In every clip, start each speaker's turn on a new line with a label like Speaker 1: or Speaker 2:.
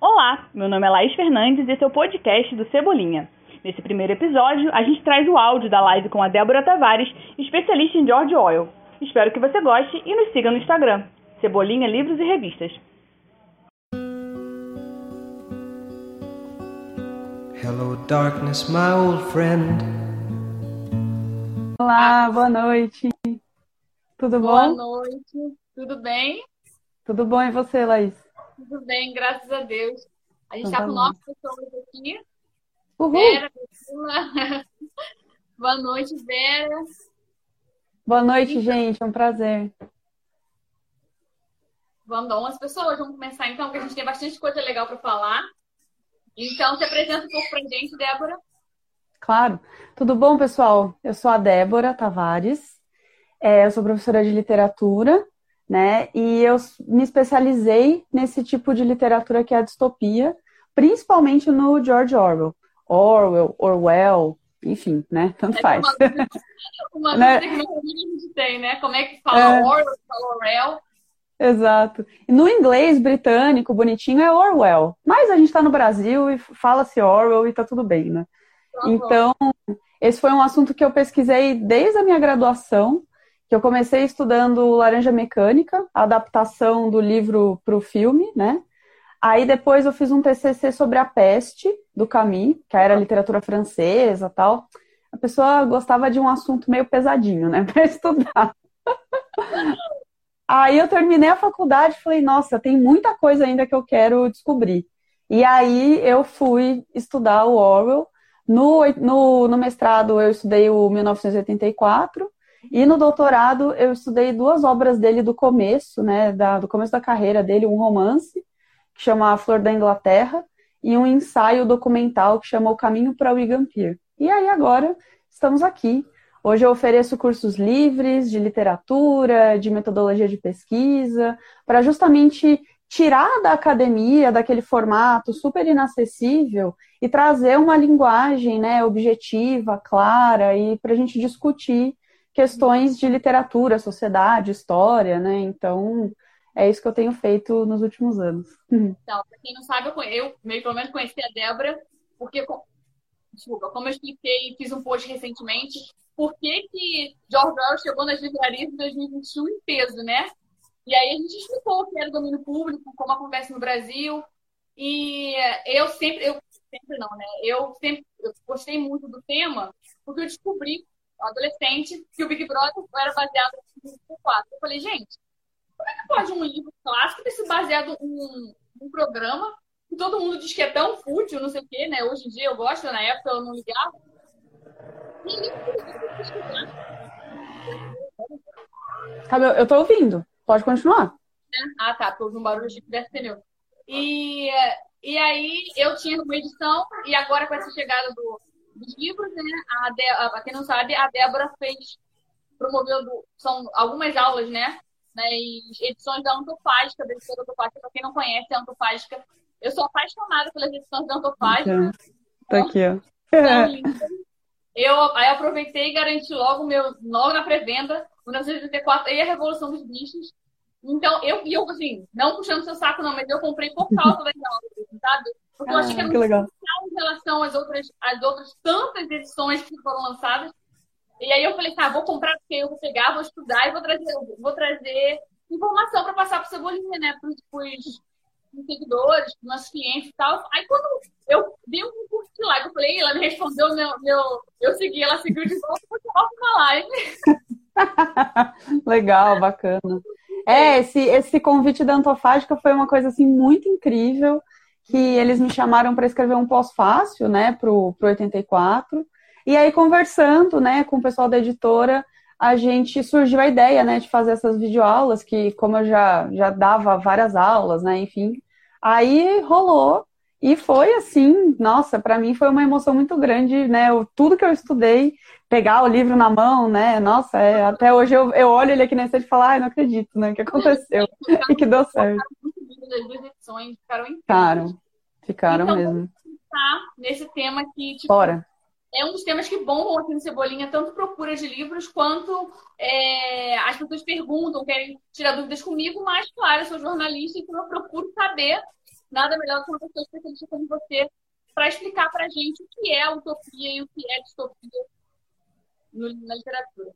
Speaker 1: Olá, meu nome é Laís Fernandes e esse é o podcast do Cebolinha. Nesse primeiro episódio, a gente traz o áudio da live com a Débora Tavares, especialista em George Orwell. Espero que você goste e nos siga no Instagram, Cebolinha Livros e Revistas.
Speaker 2: Hello, darkness, my old friend.
Speaker 3: Olá, boa noite. Tudo
Speaker 4: Boa
Speaker 3: bom?
Speaker 4: noite, tudo bem?
Speaker 3: Tudo bom e você, Laís?
Speaker 4: Tudo bem, graças a Deus. A gente
Speaker 3: Então
Speaker 4: está
Speaker 3: tá
Speaker 4: com nove pessoas aqui.
Speaker 3: Uhul!
Speaker 4: Vera. Boa noite, Vera.
Speaker 3: Boa noite, gente. É um prazer.
Speaker 4: Vamos dar 11 pessoas, vamos começar então, porque a gente tem bastante coisa legal para falar. Então, se apresenta um pouco pra gente, Débora.
Speaker 3: Claro. Tudo bom, pessoal? Eu sou a Débora Tavares. É, eu sou professora de literatura, né? E eu me especializei nesse tipo de literatura que é a distopia, principalmente no George Orwell. Orwell, Orwell, enfim, né? Tanto
Speaker 4: É
Speaker 3: faz.
Speaker 4: uma dúvida, uma
Speaker 3: Né?
Speaker 4: que não a gente tem, né? Como é que fala
Speaker 3: É.
Speaker 4: Orwell, fala Orwell?
Speaker 3: Exato. E no inglês britânico, bonitinho, é Orwell. Mas a gente está no Brasil e fala-se Orwell e tá tudo bem, né?
Speaker 4: Tá.
Speaker 3: Então, esse foi um assunto que eu pesquisei desde a minha graduação, que eu comecei estudando Laranja Mecânica, a adaptação do livro para o filme, né? Aí depois eu fiz um TCC sobre a peste do Camus, que era literatura francesa, tal. A pessoa gostava de um assunto meio pesadinho, né, para estudar. Aí eu terminei a faculdade e falei, nossa, tem muita coisa ainda que eu quero descobrir. E aí eu fui estudar o Orwell. No, no, no mestrado eu estudei o 1984 e no doutorado eu estudei duas obras dele do começo, né, da, do começo da carreira dele, um romance que chama A Flor da Inglaterra e um ensaio documental que chama O Caminho para Wigan Pier. E aí agora estamos aqui. Hoje eu ofereço cursos livres de literatura, de metodologia de pesquisa, para justamente tirar da academia, daquele formato super inacessível e trazer uma linguagem né, objetiva, clara, e para a gente discutir questões de literatura, sociedade, história, né? Então, é isso que eu tenho feito nos últimos anos.
Speaker 4: Então, pra quem não sabe, eu, eu meio pelo menos conheci a Débora, porque, desculpa, como eu expliquei, fiz um post recentemente, por que que George Orwell chegou nas livrarias em 2021 em peso, né? E aí a gente explicou o que era o domínio público, como acontece no Brasil, e eu sempre, eu sempre não, né? Eu sempre eu gostei muito do tema, porque eu descobri, adolescente, que o Big Brother era baseado em 2004. Eu falei, gente, como é que pode um livro clássico ter se baseado em um programa que todo mundo diz que é tão fútil, não sei o quê, né? Hoje em dia eu gosto, na época eu não ligava. Ele
Speaker 3: Tá, eu eu tô ouvindo. Pode continuar.
Speaker 4: Ah, tá, porque houve um barulho de desse pneu. E, e aí eu tinha uma edição, e agora com essa chegada do, dos livros, né? A a- pra quem não sabe, a Débora fez, promoveu, são algumas aulas, né? Nas edições da Antofágica, da editora Antofágica, pra quem não conhece a Antofágica. Eu sou apaixonada pelas edições da Antofágica.
Speaker 3: Então, tá aqui, ó.
Speaker 4: Lindas. Eu, aí aproveitei e garanti logo o meu, logo na pré-venda, 1984 e a Revolução dos Bichos. Então, eu, eu, assim, não puxando seu saco, não, mas eu comprei por causa das aulas, sabe? Porque eu achei que
Speaker 3: Ah,
Speaker 4: era
Speaker 3: que
Speaker 4: muito
Speaker 3: legal.
Speaker 4: em relação às outras, às outras tantas edições que foram lançadas. E aí eu falei, tá, vou comprar porque eu vou pegar, vou estudar e vou trazer, vou trazer informação para passar para Cebolinha, né? Para os seguidores, pros nossos clientes e tal. Aí quando eu vi um curso de que eu falei, ela me respondeu, meu, meu, eu segui, ela seguiu de volta, eu uma live.
Speaker 3: Legal, bacana. É, esse, esse convite da Antofágica foi uma coisa assim muito incrível, que eles me chamaram para escrever um pós-fácil, né, pro, pro 84. E aí conversando, né, com o pessoal da editora, a gente surgiu a ideia, né, de fazer essas videoaulas, que como eu já já dava várias aulas, né, enfim. Aí rolou e foi assim, nossa, para mim foi uma emoção muito grande, né? Eu- tudo que eu estudei pegar o livro na mão, né? Nossa, é, até hoje eu, eu olho ele aqui na estante e falo, ai, não acredito, né? O que aconteceu? E que deu certo.
Speaker 4: Muito lindas as duas edições, ficaram incríveis.
Speaker 3: Ficaram, ficaram
Speaker 4: Então,
Speaker 3: mesmo.
Speaker 4: Tá nesse tema que, tipo,
Speaker 3: Bora.
Speaker 4: é um dos temas que bombam aqui no Cebolinha, tanto procura de livros quanto é, as pessoas perguntam, querem tirar dúvidas comigo, mas, claro, eu sou jornalista, então eu procuro saber nada melhor do que uma pessoa especialista como você para explicar para a gente o que é utopia e o que é distopia no, na literatura.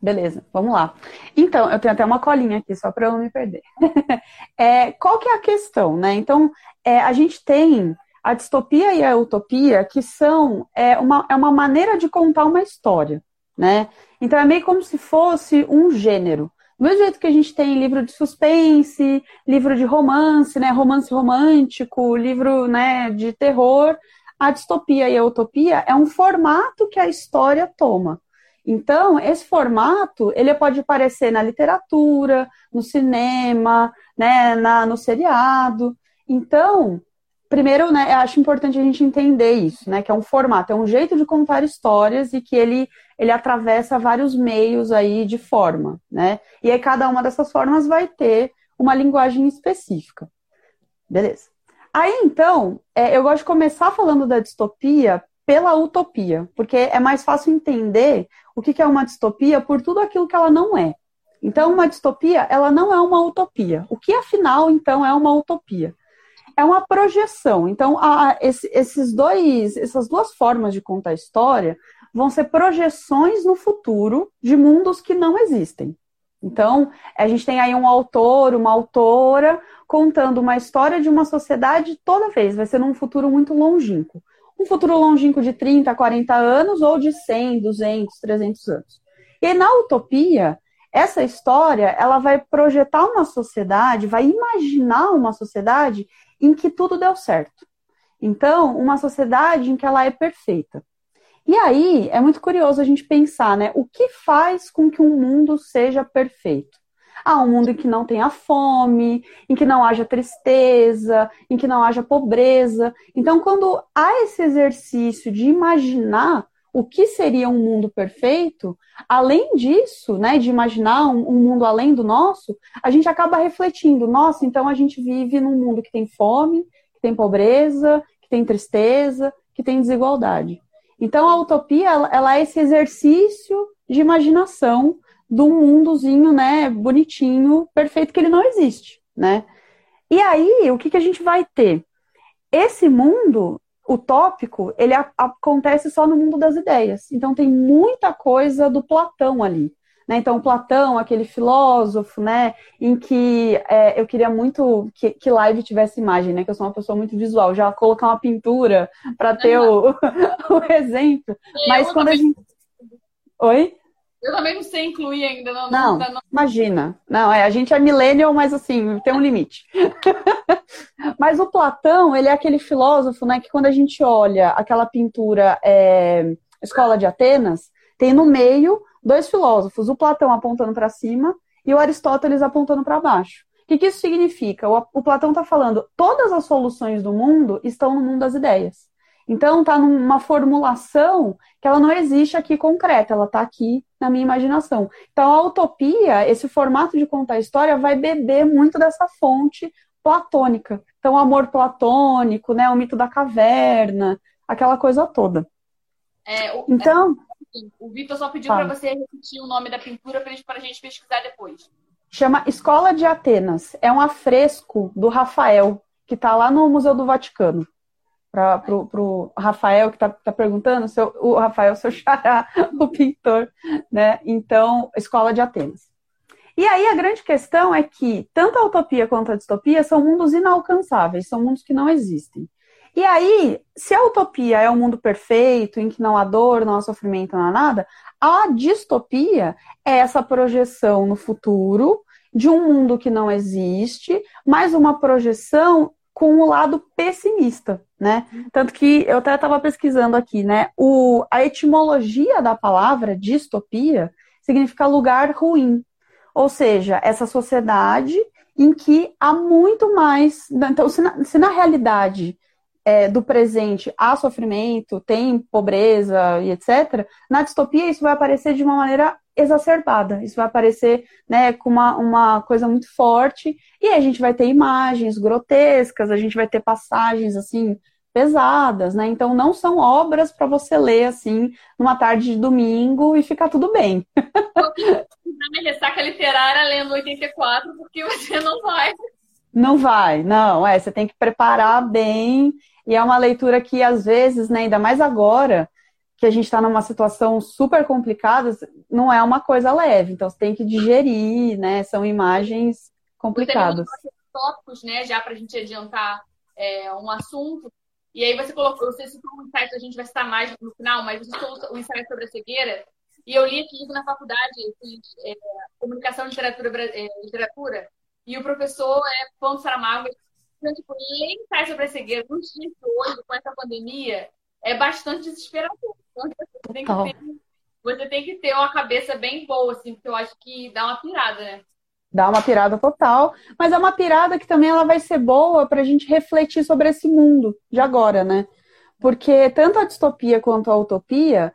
Speaker 3: Beleza, vamos lá. Então, eu tenho até uma colinha aqui, só para eu não me perder. é, qual que é a questão, né? Então, é, a gente tem a distopia e a utopia, que são é, uma, é uma maneira de contar uma história, né? Então, é meio como se fosse um gênero. Do mesmo jeito que a gente tem livro de suspense, livro de romance, né? Romance romântico, livro né, de terror, a distopia e a utopia é um formato que a história toma. Então, esse formato, ele pode aparecer na literatura, no cinema, né, na, no seriado. Então, primeiro, né, acho importante a gente entender isso, né, que é um formato, é um jeito de contar histórias e que ele, ele atravessa vários meios aí de forma, né? E aí cada uma dessas formas vai ter uma linguagem específica. Beleza. Aí, então, é, eu gosto de começar falando da distopia pela utopia, porque é mais fácil entender o que é uma distopia por tudo aquilo que ela não é. Então, uma distopia, ela não é uma utopia. O que, afinal, então, é uma utopia? É uma projeção. Então, a, esse, esses dois, essas duas formas de contar a história vão ser projeções no futuro de mundos que não existem. Então, a gente tem aí um autor, uma autora, contando uma história de uma sociedade toda vez, vai ser num futuro muito longínquo um futuro longínquo de 30, 40 anos ou de 100, 200, 300 anos. E na utopia, essa história, ela vai projetar uma sociedade, vai imaginar uma sociedade em que tudo deu certo. Então, uma sociedade em que ela é perfeita. E aí, é muito curioso a gente pensar, né, o que faz com que um mundo seja perfeito? Ah, um mundo em que não tenha fome, em que não haja tristeza, em que não haja pobreza. Então, quando há esse exercício de imaginar o que seria um mundo perfeito, além disso, né, de imaginar um, um, mundo além do nosso, a gente acaba refletindo, nossa, então a gente vive num mundo que tem fome, que tem pobreza, que tem tristeza, que tem desigualdade. Então a utopia, ela, ela é esse exercício de imaginação de um mundozinho, né, bonitinho, perfeito, que ele não existe, né? E aí, o que, que a gente vai ter? Esse mundo utópico, ele a, acontece só no mundo das ideias. Então, tem muita coisa do Platão ali. Né? Então, Platão, aquele filósofo, né, em que é, eu queria muito que, que live tivesse imagem, né, que eu sou uma pessoa muito visual, já colocar uma pintura para ter o, o exemplo. Mas quando a gente. Oi?
Speaker 4: Eu também não sei incluir ainda. Não,
Speaker 3: não, não, imagina. Não, é, a gente é millennial, mas assim, tem um limite. mas o Platão, ele é aquele filósofo, né, que quando a gente olha aquela pintura é, Escola de Atenas, tem no meio dois filósofos, o Platão apontando para cima e o Aristóteles apontando para baixo. O que, que isso significa? O, o Platão está falando, todas as soluções do mundo estão no mundo das ideias. Então, está numa formulação que ela não existe aqui concreta, ela está aqui na minha imaginação. Então, a utopia, esse formato de contar a história, vai beber muito dessa fonte platônica. Então, o amor platônico, né, o mito da caverna, aquela coisa toda.
Speaker 4: É, o, então, é, o Vitor só pediu para você repetir o nome da pintura para a gente pesquisar depois.
Speaker 3: Chama Escola de Atenas. É um afresco do Rafael, que está lá no Museu do Vaticano para o Rafael que está tá perguntando, seu, o Rafael, seu xará, o pintor, né? Então, Escola de Atenas. E aí a grande questão é que tanto a utopia quanto a distopia são mundos inalcançáveis, são mundos que não existem. E aí, se a utopia é um mundo perfeito, em que não há dor, não há sofrimento, não há nada, a distopia é essa projeção no futuro de um mundo que não existe, mas uma projeção com o lado pessimista, né? Tanto que eu até estava pesquisando aqui, né? O, a etimologia da palavra distopia significa lugar ruim. Ou seja, essa sociedade em que há muito mais. Então, se na, se na realidade é, do presente há sofrimento, tem pobreza e etc., na distopia isso vai aparecer de uma maneira exacerbada. Isso vai aparecer né, com uma, uma coisa muito forte, e aí a gente vai ter imagens grotescas, a gente vai ter passagens assim pesadas, né? Então não são obras para você ler assim numa tarde de domingo e ficar tudo bem.
Speaker 4: Não me ressaca literária lendo 84, porque você não vai.
Speaker 3: Não vai, não. É, você tem que preparar bem. E é uma leitura que, às vezes, né, ainda mais agora, que a gente está numa situação super complicada, não é uma coisa leve. Então, você tem que digerir, né? São imagens complicadas.
Speaker 4: Tópicos, né, já para a gente adiantar é, um assunto. E aí você colocou, você citou um insight, a gente vai citar mais no final, mas você citou um insight sobre a cegueira. E eu li aqui na faculdade, fiz, é, comunicação e literatura, é, literatura, e o professor é Ponto Saramago. Então, tipo, ler insight sobre a cegueira nos dias de hoje, com essa pandemia, é bastante desesperador. Você tem, que ter, você tem que ter uma cabeça bem boa, assim, porque eu acho que dá uma pirada, né?
Speaker 3: dá uma pirada total, mas é uma pirada que também ela vai ser boa para a gente refletir sobre esse mundo de agora, né? Porque tanto a distopia quanto a utopia,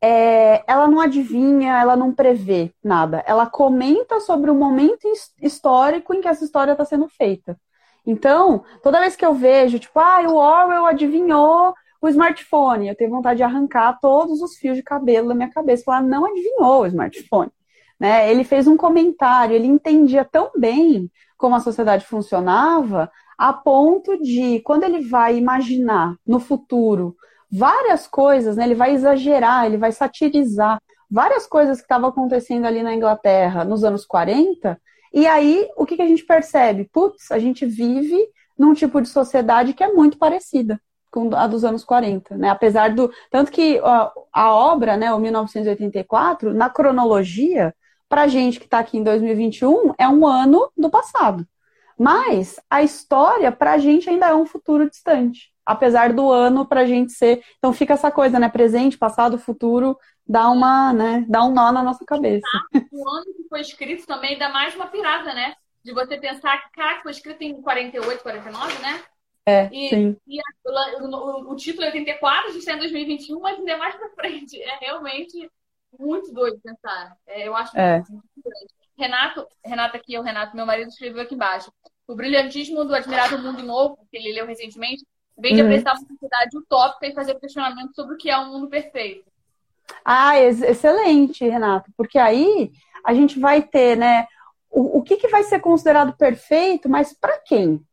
Speaker 3: é, ela não adivinha, ela não prevê nada. Ela comenta sobre o momento histórico em que essa história está sendo feita. Então, toda vez que eu vejo, tipo, ah, o Orwell adivinhou o smartphone, eu tenho vontade de arrancar todos os fios de cabelo da minha cabeça falar, não adivinhou o smartphone. Né? Ele fez um comentário, ele entendia tão bem como a sociedade funcionava, a ponto de, quando ele vai imaginar no futuro várias coisas, né? ele vai exagerar, ele vai satirizar várias coisas que estavam acontecendo ali na Inglaterra nos anos 40, e aí o que, que a gente percebe? Putz, a gente vive num tipo de sociedade que é muito parecida com a dos anos 40, né? Apesar do. Tanto que a, a obra, né, o 1984, na cronologia, para gente que está aqui em 2021, é um ano do passado. Mas a história, para gente, ainda é um futuro distante. Apesar do ano para gente ser. Então fica essa coisa, né? Presente, passado, futuro, dá uma, né? Dá um nó na nossa cabeça.
Speaker 4: O ano que foi escrito também dá mais uma pirada, né? De você pensar que, cara, foi escrito em 48, 49, né?
Speaker 3: É,
Speaker 4: e,
Speaker 3: sim.
Speaker 4: e a, o, o, título é 84, a gente está em 2021, mas ainda é mais para frente. É realmente muito doido pensar. É, eu acho
Speaker 3: é.
Speaker 4: muito grande. Renato, Renato aqui é o Renato, meu marido, escreveu aqui embaixo. O brilhantismo do Admirável Mundo Novo, que ele leu recentemente, vem de uhum. apresentar uma sociedade utópica e fazer questionamento sobre o que é um mundo perfeito.
Speaker 3: Ah, ex excelente, Renato, porque aí a gente vai ter, né, o, o que, que vai ser considerado perfeito, mas para quem?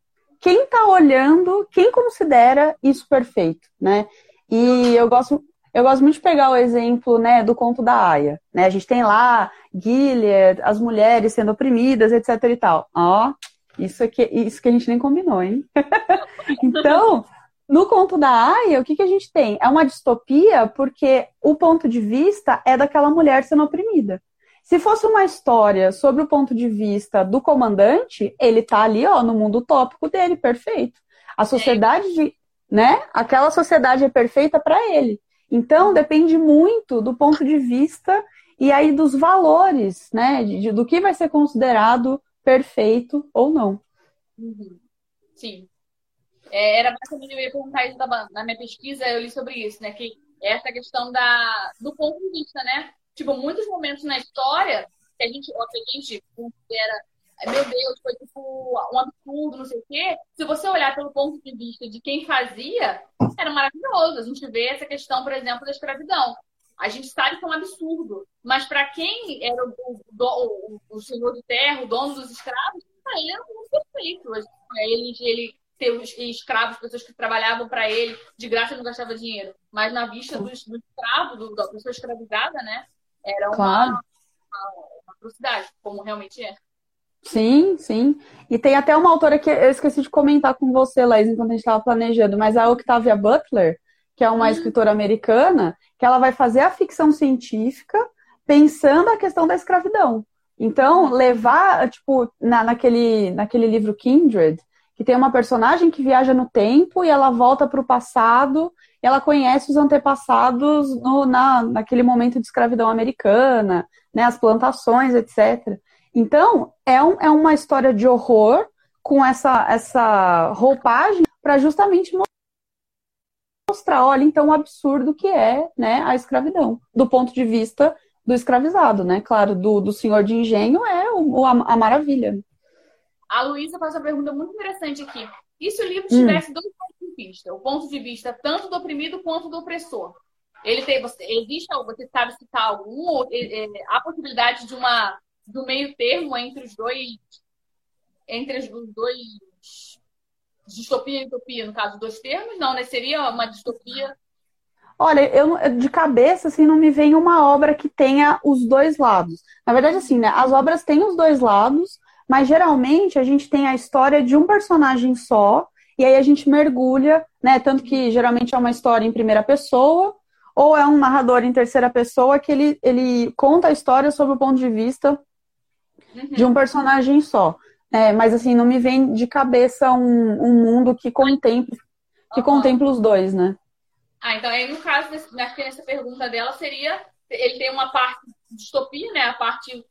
Speaker 3: Quem está olhando, quem considera isso perfeito, né? E eu gosto, eu gosto muito de pegar o exemplo né, do conto da Aya. Né? A gente tem lá Gilead, as mulheres sendo oprimidas, etc e tal. Ó, isso, aqui, isso que a gente nem combinou, hein? então, no conto da Aya, o que, que a gente tem? É uma distopia porque o ponto de vista é daquela mulher sendo oprimida. Se fosse uma história sobre o ponto de vista do comandante, ele tá ali, ó, no mundo utópico dele, perfeito. A sociedade de, né? Aquela sociedade é perfeita para ele. Então, depende muito do ponto de vista e aí dos valores, né? De, do que vai ser considerado perfeito ou não.
Speaker 4: Uhum. Sim. É, era basicamente, eu ia perguntar isso na minha pesquisa, eu li sobre isso, né? Que é essa questão da, do ponto de vista, né? Tipo, muitos momentos na história que a gente, ou que a gente considera meu Deus, foi tipo um absurdo, não sei o quê. Se você olhar pelo ponto de vista de quem fazia, era maravilhoso. A gente vê essa questão, por exemplo, da escravidão. A gente sabe que é um absurdo, mas para quem era o, o, o, senhor de terra, o dono dos escravos, ele era um perfeito. Ele, ele ter os escravos, pessoas que trabalhavam para ele, de graça não gastava dinheiro. Mas na vista do, do escravo, do, da pessoa escravizada, né? Era uma, claro. uma, uma atrocidade, como realmente é.
Speaker 3: Sim, sim. E tem até uma autora que eu esqueci de comentar com você, Laís, enquanto a gente estava planejando, mas a Octavia Butler, que é uma uhum. escritora americana, que ela vai fazer a ficção científica pensando a questão da escravidão. Então, levar, tipo, na, naquele, naquele livro Kindred, que tem uma personagem que viaja no tempo e ela volta para o passado e ela conhece os antepassados no, na, naquele momento de escravidão americana, né, as plantações, etc. Então, é, um, é uma história de horror com essa, essa roupagem para justamente mostrar, olha, então o absurdo que é né, a escravidão, do ponto de vista do escravizado, né? Claro, do, do senhor de engenho é o, a, a maravilha.
Speaker 4: A Luísa faz uma pergunta muito interessante aqui. E se o livro tivesse hum. dois pontos de vista? O ponto de vista tanto do oprimido quanto do opressor? Ele tem, você, existe, você sabe citar algum, ou, é, é, há possibilidade de uma do meio termo entre os dois entre os dois distopia e utopia, no caso, dois termos? Não, né? Seria uma distopia.
Speaker 3: Olha, eu de cabeça assim não me vem uma obra que tenha os dois lados. Na verdade, assim, né? As obras têm os dois lados, mas geralmente a gente tem a história de um personagem só, e aí a gente mergulha, né? Tanto que geralmente é uma história em primeira pessoa, ou é um narrador em terceira pessoa que ele, ele conta a história sob o ponto de vista uhum. de um personagem só. É, mas assim, não me vem de cabeça um, um mundo que contemple, que uhum. contemple os dois, né?
Speaker 4: Ah, então aí no caso, acho que nessa pergunta dela seria, ele tem uma parte de distopia, né? A parte,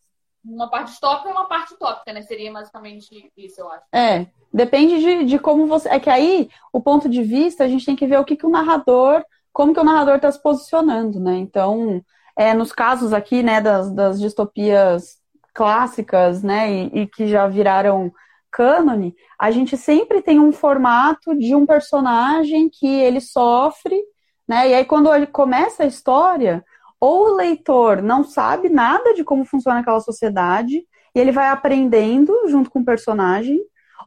Speaker 4: uma parte distópica e uma parte utópica, né? Seria basicamente isso, eu acho.
Speaker 3: É, depende de, de como você. É que aí, o ponto de vista, a gente tem que ver o que, que o narrador, como que o narrador está se posicionando, né? Então, é, nos casos aqui, né, das, das distopias clássicas, né, e, e que já viraram cânone, a gente sempre tem um formato de um personagem que ele sofre, né, e aí quando ele começa a história, ou o leitor não sabe nada de como funciona aquela sociedade, e ele vai aprendendo junto com o personagem,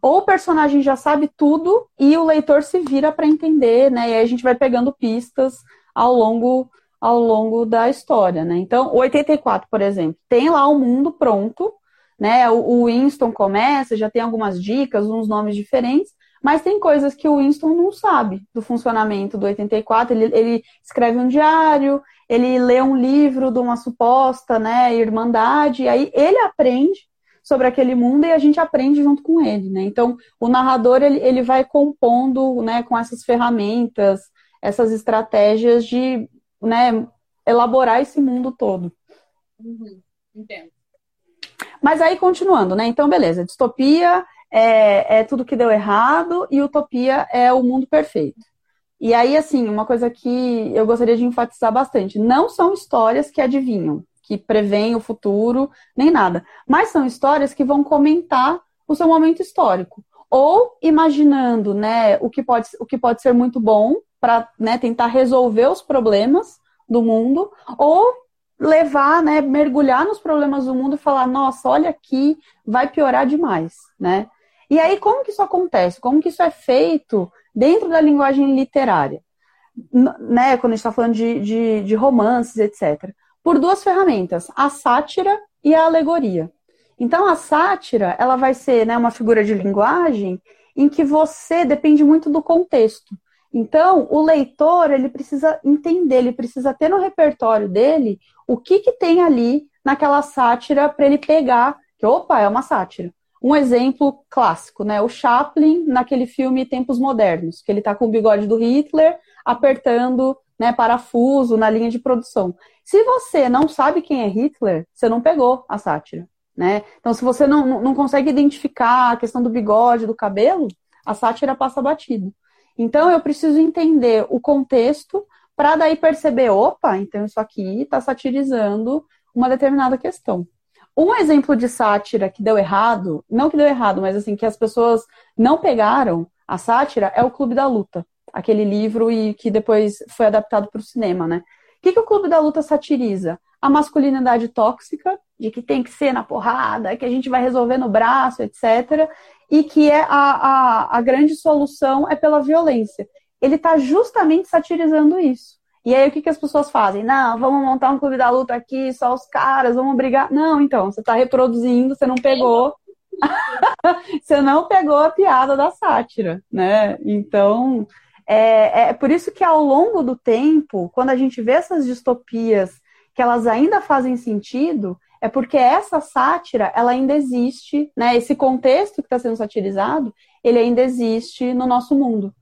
Speaker 3: ou o personagem já sabe tudo e o leitor se vira para entender, né? E aí a gente vai pegando pistas ao longo ao longo da história, né? Então, o 84, por exemplo, tem lá o mundo pronto, né? O, Winston começa, já tem algumas dicas, uns nomes diferentes, mas tem coisas que o Winston não sabe do funcionamento do 84. Ele, ele escreve um diário, ele lê um livro de uma suposta, né, irmandade, e aí ele aprende sobre aquele mundo e a gente aprende junto com ele, né? Então, o narrador ele, ele vai compondo, né, com essas ferramentas, essas estratégias de né, elaborar esse mundo todo.
Speaker 4: Uhum, entendo.
Speaker 3: Mas aí, continuando, né? Então, beleza, distopia é, é tudo que deu errado e utopia é o mundo perfeito. E aí, assim, uma coisa que eu gostaria de enfatizar bastante: não são histórias que adivinham, que preveem o futuro, nem nada. Mas são histórias que vão comentar o seu momento histórico. Ou imaginando né, o, que pode, o que pode ser muito bom para né, tentar resolver os problemas do mundo, ou levar, né, mergulhar nos problemas do mundo e falar, nossa, olha aqui, vai piorar demais, né? E aí, como que isso acontece? Como que isso é feito dentro da linguagem literária? né, quando a gente está falando de, de, de romances, etc. Por duas ferramentas, a sátira e a alegoria. Então, a sátira, ela vai ser né, uma figura de linguagem em que você depende muito do contexto. Então, o leitor, ele precisa entender, ele precisa ter no repertório dele o que, que tem ali naquela sátira para ele pegar, que, opa, é uma sátira. Um exemplo clássico, né? O Chaplin, naquele filme Tempos Modernos, que ele está com o bigode do Hitler, apertando né, parafuso na linha de produção. Se você não sabe quem é Hitler, você não pegou a sátira. Né? Então, se você não, não consegue identificar a questão do bigode, do cabelo, a sátira passa batido. Então eu preciso entender o contexto para daí perceber, opa, então isso aqui está satirizando uma determinada questão. Um exemplo de sátira que deu errado, não que deu errado, mas assim, que as pessoas não pegaram a sátira é o Clube da Luta, aquele livro e que depois foi adaptado para o cinema, né? O que, que o Clube da Luta satiriza? A masculinidade tóxica, de que tem que ser na porrada, que a gente vai resolver no braço, etc e que é a, a, a grande solução é pela violência. Ele está justamente satirizando isso. E aí o que, que as pessoas fazem? Não, vamos montar um clube da luta aqui, só os caras, vamos brigar. Não, então, você está reproduzindo, você não pegou. você não pegou a piada da sátira, né? Então, é, é por isso que ao longo do tempo, quando a gente vê essas distopias que elas ainda fazem sentido, é porque essa sátira, ela ainda existe, né? Esse contexto que está sendo satirizado, ele ainda existe no nosso mundo.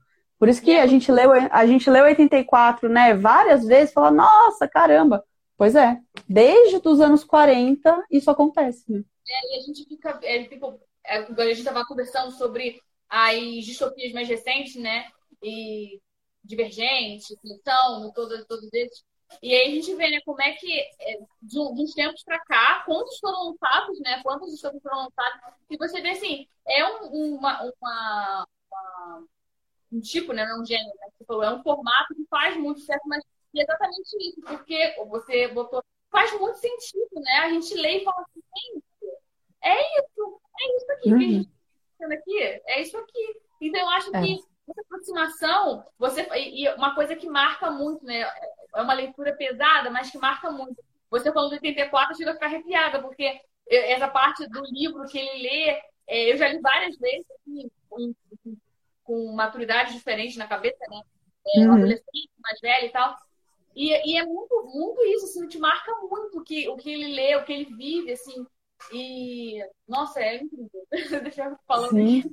Speaker 3: Por isso que a gente leu, a gente leu 84, né, várias vezes, fala, nossa, caramba. Pois é, desde os anos 40 isso acontece, né?
Speaker 4: É, e a gente fica, é, fica é, a gente estava conversando sobre as distopias mais recentes, né? E Divergente, Seleção, todos, todos esses. E aí a gente vê, né, como é que é, de, uns tempos para cá, quantos foram lançados, né? Quantos estudos foram lançados. E você vê assim, é um, uma, uma, uma, um tipo, né? Não é um gênero, né? Você falou, é um formato que faz muito certo, mas é exatamente isso, porque você botou. Faz muito sentido, né? A gente lê e fala assim, é isso, é isso aqui. Uhum. acontecendo aqui é isso aqui. Então, eu acho é. que essa aproximação, você e uma coisa que marca muito, né? É uma leitura pesada, mas que marca muito. Você falou do 84, chega a ficar arrepiada, porque essa parte do livro que ele lê, é, eu já li várias vezes, assim, com, maturidade diferente na cabeça, né? É, um uhum. adolescente mais velho e tal. E, e, é muito, muito isso, assim, te marca muito o que, o que ele lê, o que ele vive, assim. E, nossa, é incrível. Deixa eu falando
Speaker 3: Sim.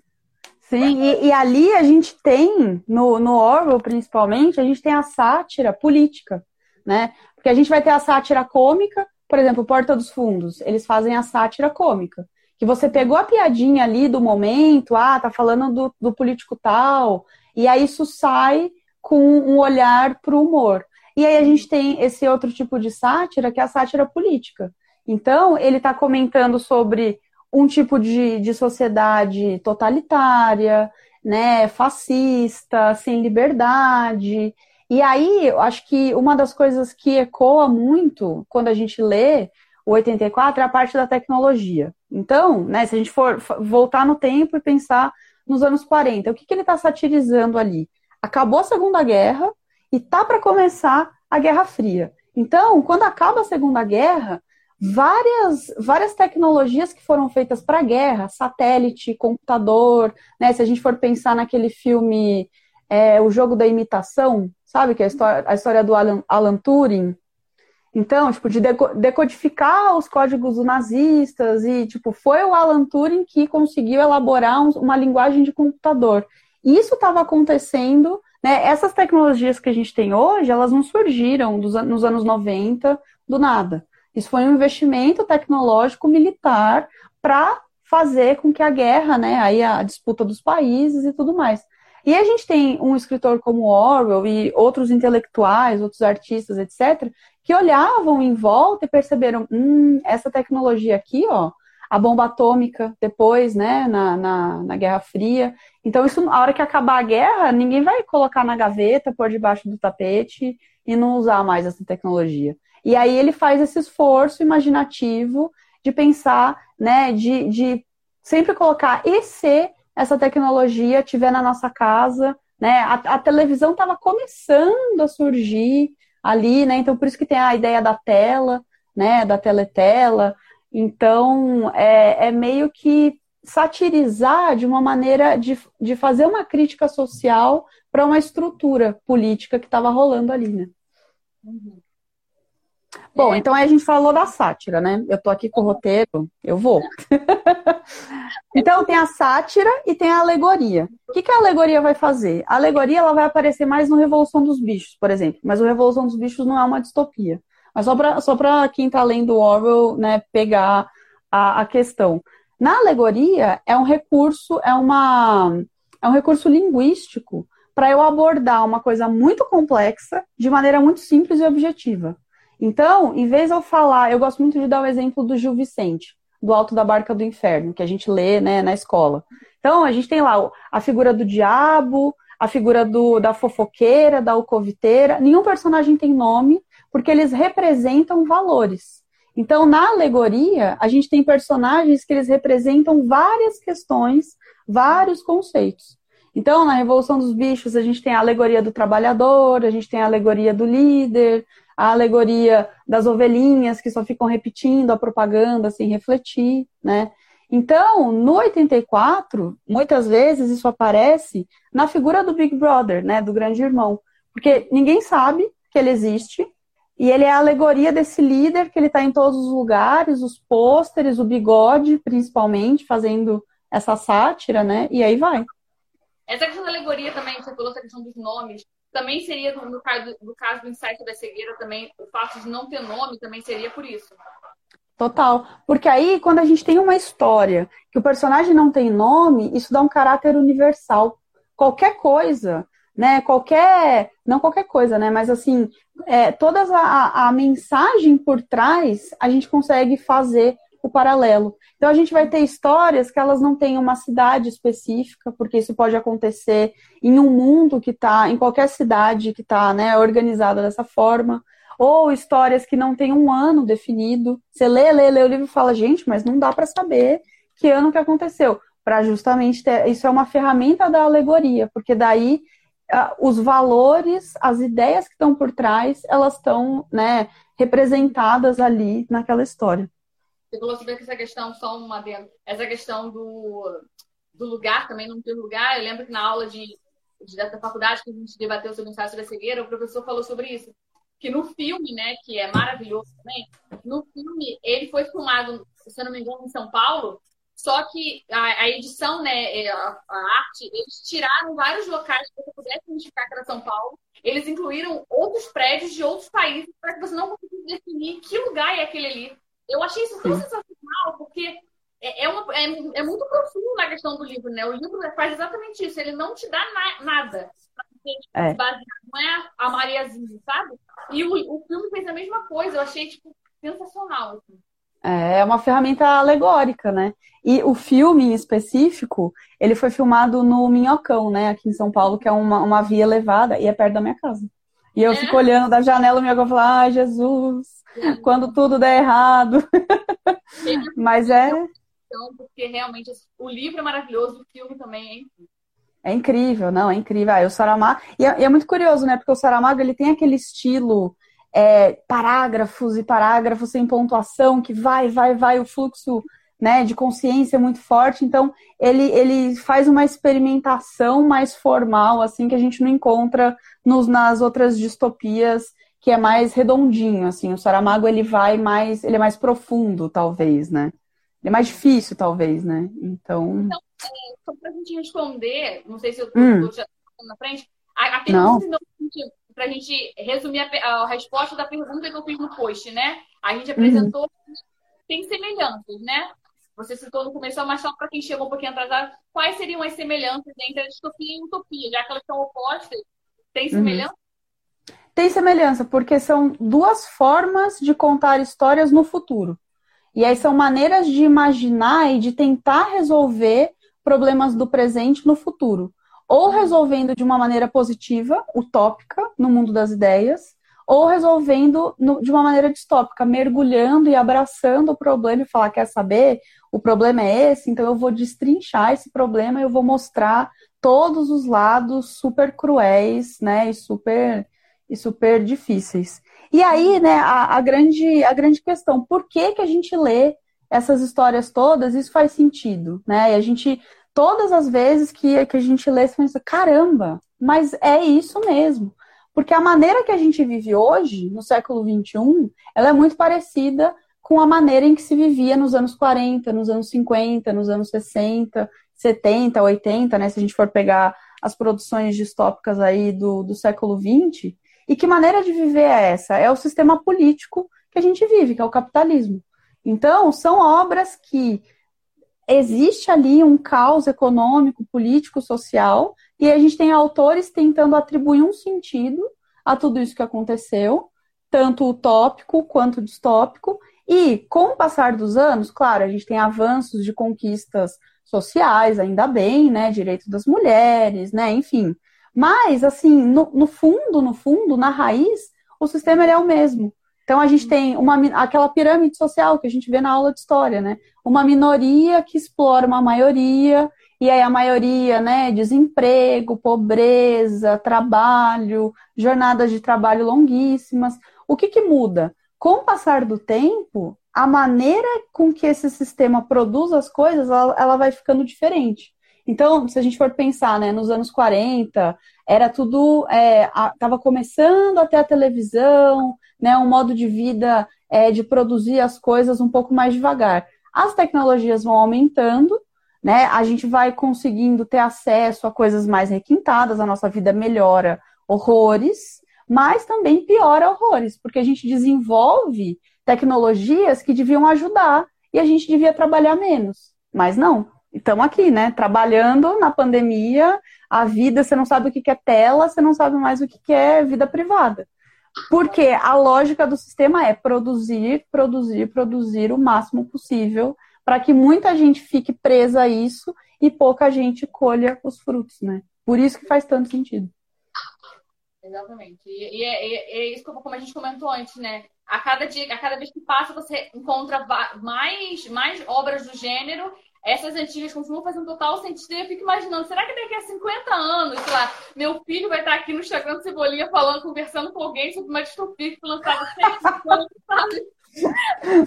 Speaker 3: Sim, e, e, ali a gente tem, no, no Orwell principalmente, a gente tem a sátira política, né? Porque a gente vai ter a sátira cômica, por exemplo, Porta dos Fundos, eles fazem a sátira cômica. Que você pegou a piadinha ali do momento, ah, tá falando do, do político tal, e aí isso sai com um olhar para o humor. E aí a gente tem esse outro tipo de sátira, que é a sátira política. Então, ele está comentando sobre um tipo de, de sociedade totalitária, né, fascista, sem liberdade. E aí, eu acho que uma das coisas que ecoa muito quando a gente lê o 84 é a parte da tecnologia. Então, né, se a gente for voltar no tempo e pensar nos anos 40, o que, que ele está satirizando ali? Acabou a Segunda Guerra e tá para começar a Guerra Fria. Então, quando acaba a Segunda Guerra, várias, várias tecnologias que foram feitas para a guerra, satélite, computador, né? Se a gente for pensar naquele filme é, O Jogo da Imitação, sabe? Que é a história, a história do Alan, Alan Turing. Então, tipo, de decodificar os códigos nazistas e, tipo, foi o Alan Turing que conseguiu elaborar um, uma linguagem de computador. Isso estava acontecendo, né? Essas tecnologias que a gente tem hoje, elas não surgiram dos, nos anos 90 do nada. Isso foi um investimento tecnológico militar para fazer com que a guerra, né, aí a disputa dos países e tudo mais. E a gente tem um escritor como Orwell e outros intelectuais, outros artistas, etc., que olhavam em volta e perceberam, hum, essa tecnologia aqui, ó, a bomba atômica depois, né, na, na, na, Guerra Fria. Então, isso, a hora que acabar a guerra, ninguém vai colocar na gaveta, pôr debaixo do tapete e não usar mais essa tecnologia. E aí ele faz esse esforço imaginativo de pensar, né, de, de sempre colocar e se essa tecnologia estiver na nossa casa, né? A, a televisão estava começando a surgir ali, né? Então por isso que tem a ideia da tela, né? Da teletela. Então é, é meio que satirizar de uma maneira de, de fazer uma crítica social para uma estrutura política que estava rolando ali, né? Uhum. Bom, é. então aí a gente falou da sátira, né? Eu tô aqui com o roteiro, eu vou. então tem a sátira e tem a alegoria. O que, que a alegoria vai fazer? A alegoria ela vai aparecer mais no Revolução dos Bichos, por exemplo. Mas o Revolução dos Bichos não é uma distopia. Mas só para só pra quem tá lendo o Orwell, né, pegar a, a questão. Na alegoria é um recurso, é uma é um recurso linguístico para eu abordar uma coisa muito complexa de maneira muito simples e objetiva. Então, em vez de eu falar, eu gosto muito de dar o exemplo do Gil Vicente, do Alto da Barca do Inferno, que a gente lê né, na escola. Então, a gente tem lá a figura do diabo, a figura do, da fofoqueira, da alcoviteira. Nenhum personagem tem nome, porque eles representam valores. Então, na alegoria, a gente tem personagens que eles representam várias questões, vários conceitos. Então, na Revolução dos Bichos, a gente tem a alegoria do trabalhador, a gente tem a alegoria do líder, a alegoria das ovelhinhas que só ficam repetindo a propaganda sem refletir, né? Então, no 84, muitas vezes isso aparece na figura do Big Brother, né, do grande irmão, porque ninguém sabe que ele existe, e ele é a alegoria desse líder que ele está em todos os lugares, os pôsteres, o bigode, principalmente, fazendo essa sátira, né? E aí vai.
Speaker 4: Essa questão da alegoria também, você falou essa questão dos nomes também seria, no caso, no caso do insight da cegueira, também o fato de não ter nome também seria por isso.
Speaker 3: Total. Porque aí, quando a gente tem uma história que o personagem não tem nome, isso dá um caráter universal. Qualquer coisa, né? Qualquer. Não qualquer coisa, né? Mas assim, é, toda a, a mensagem por trás, a gente consegue fazer o paralelo. Então a gente vai ter histórias que elas não têm uma cidade específica, porque isso pode acontecer em um mundo que está, em qualquer cidade que está né, organizada dessa forma, ou histórias que não têm um ano definido. Você lê, lê, lê o livro e fala, gente, mas não dá para saber que ano que aconteceu. para justamente ter. Isso é uma ferramenta da alegoria, porque daí uh, os valores, as ideias que estão por trás, elas estão né, representadas ali naquela história.
Speaker 4: Você falou sobre essa questão, só uma dentro, essa questão do, do lugar também, não ter lugar. Eu lembro que na aula de, de, da faculdade que a gente debateu sobre o ensaio da cegueira, o professor falou sobre isso. Que no filme, né, que é maravilhoso também, no filme ele foi filmado, se eu não me engano, em São Paulo, só que a, a edição, né, é, a, a, arte, eles tiraram vários locais que você pudesse identificar que era São Paulo. Eles incluíram outros prédios de outros países para que você não conseguisse definir que lugar é aquele ali. Eu achei isso tão sensacional, porque é, é, uma, é, é, muito profundo na questão do livro, né? O livro faz exatamente isso, ele não te dá na, nada você é. baseado, não é a Mariazinha, sabe? E o, o filme fez a mesma coisa, eu achei, tipo, sensacional. Assim.
Speaker 3: É, é uma ferramenta alegórica, né? E o filme em específico, ele foi filmado no Minhocão, né? Aqui em São Paulo, que é uma, uma via elevada e é perto da minha casa. E eu é. fico olhando da janela, o Minhocão falo, ai, Jesus, quando tudo der errado. Mas é...
Speaker 4: Porque realmente o livro é maravilhoso, o filme também é incrível.
Speaker 3: É incrível, não, é incrível. Ah, o Saramago... E é, é muito curioso, né? Porque o Saramago, ele tem aquele estilo é, parágrafos e parágrafos sem pontuação, que vai, vai, vai, o fluxo né, de consciência é muito forte. Então, ele, ele faz uma experimentação mais formal, assim, que a gente não encontra nos, nas outras distopias, que é mais redondinho, assim. O Saramago, ele vai mais, ele é mais profundo, talvez, né? Ele é mais difícil, talvez, né? Então... Então,
Speaker 4: é, só pra gente responder, não sei se eu hum. já na frente, a, a pergunta não para a gente resumir a, a, resposta da pergunta que eu fiz no post, né? A gente apresentou uhum. tem semelhanças, né? Você citou no começo, mas só para quem chegou um pouquinho atrasado, quais seriam as semelhanças entre a distopia e a utopia? Já que elas são opostas, tem uhum. semelhança? Uhum.
Speaker 3: Tem semelhança, porque são duas formas de contar histórias no futuro. E aí são maneiras de imaginar e de tentar resolver problemas do presente no futuro ou resolvendo de uma maneira positiva, utópica, no mundo das ideias, ou resolvendo de uma maneira distópica, mergulhando e abraçando o problema e falar: quer saber? O problema é esse, então eu vou destrinchar esse problema, eu vou mostrar todos os lados super cruéis, né, e super, e super difíceis. E aí, né, a, a, grande, a grande questão, por que, que a gente lê essas histórias todas? Isso faz sentido, né? E a gente todas as vezes que, que a gente lê, você pensa, caramba, mas é isso mesmo. Porque a maneira que a gente vive hoje, no século XXI, ela é muito parecida com a maneira em que se vivia nos anos 40, nos anos 50, nos anos 60, 70, 80, né? Se a gente for pegar as produções distópicas aí do, do século XX. E que maneira de viver é essa? É o sistema político que a gente vive, que é o capitalismo. Então, são obras que existe ali um caos econômico, político, social, e a gente tem autores tentando atribuir um sentido a tudo isso que aconteceu, tanto utópico quanto distópico, e com o passar dos anos, claro, a gente tem avanços de conquistas sociais, ainda bem, né, direito das mulheres, né, enfim. Mas, assim, no, no fundo, no fundo, na raiz, o sistema é o mesmo. Então a gente tem uma, aquela pirâmide social que a gente vê na aula de história, né? Uma minoria que explora uma maioria, e aí a maioria, né, desemprego, pobreza, trabalho, jornadas de trabalho longuíssimas. O que, que muda? Com o passar do tempo, a maneira com que esse sistema produz as coisas, ela, ela vai ficando diferente. Então, se a gente for pensar, né, nos anos 40, era tudo, estava é, começando até a televisão, né, um modo de vida é, de produzir as coisas um pouco mais devagar. As tecnologias vão aumentando, né, a gente vai conseguindo ter acesso a coisas mais requintadas, a nossa vida melhora horrores, mas também piora horrores, porque a gente desenvolve tecnologias que deviam ajudar e a gente devia trabalhar menos, mas não estamos aqui, né? Trabalhando na pandemia, a vida, você não sabe o que é tela, você não sabe mais o que é vida privada. Porque a lógica do sistema é produzir, produzir, produzir o máximo possível para que muita gente fique presa a isso e pouca gente colha os frutos, né? Por isso que faz tanto sentido.
Speaker 4: Exatamente. E, é, é, é, isso como a gente comentou antes, né? A cada dia, a cada vez que passa, você encontra mais, mais obras do gênero essas antigas continuam fazendo total sentido. E eu fico imaginando, será que daqui a 50 anos, sei lá, meu filho vai estar aqui no Instagram do Cebolinha falando, conversando com alguém sobre uma distopia que foi lançada 100 anos, sabe?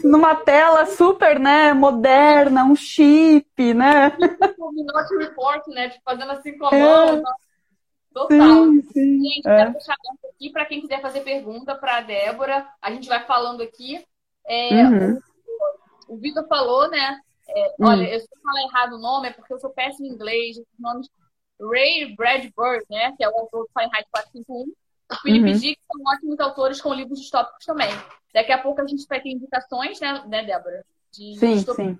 Speaker 3: Numa tela super, né, moderna, um chip, né?
Speaker 4: O Minority Report, né? Tipo, fazendo assim com a mão. É. Total. Sim, sim, gente, é. quero deixar aqui para quem quiser fazer pergunta para a Débora. A gente vai falando aqui. É, uhum. O Vitor falou, né? É. Olha, eu se eu falar errado o nome é porque eu sou péssimo em inglês. Os nomes Ray Bradbury, né? Que é o autor do Fahrenheit 451. O Philip uhum. Dick são ótimos autores com livros distópicos também. Daqui a pouco a gente vai ter indicações, né, né Débora?
Speaker 3: De sim, sim.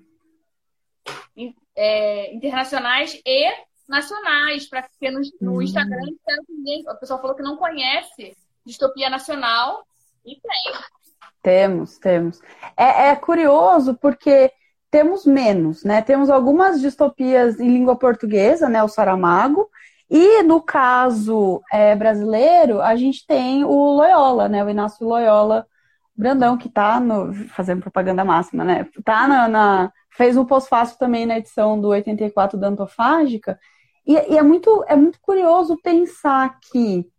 Speaker 4: É, internacionais e nacionais, para que no, no hum. Instagram ninguém, a pessoa falou que não conhece distopia nacional e tem.
Speaker 3: Temos, temos. É, é, curioso porque temos menos, né? Temos algumas distopias em língua portuguesa, né? O Saramago. E no caso é, brasileiro, a gente tem o Loyola, né? O Inácio Loyola Brandão, que tá no, fazendo propaganda máxima, né? Tá na, na fez um pós-fácil também na edição do 84 da Antofágica. E, e, é, muito, é muito curioso pensar que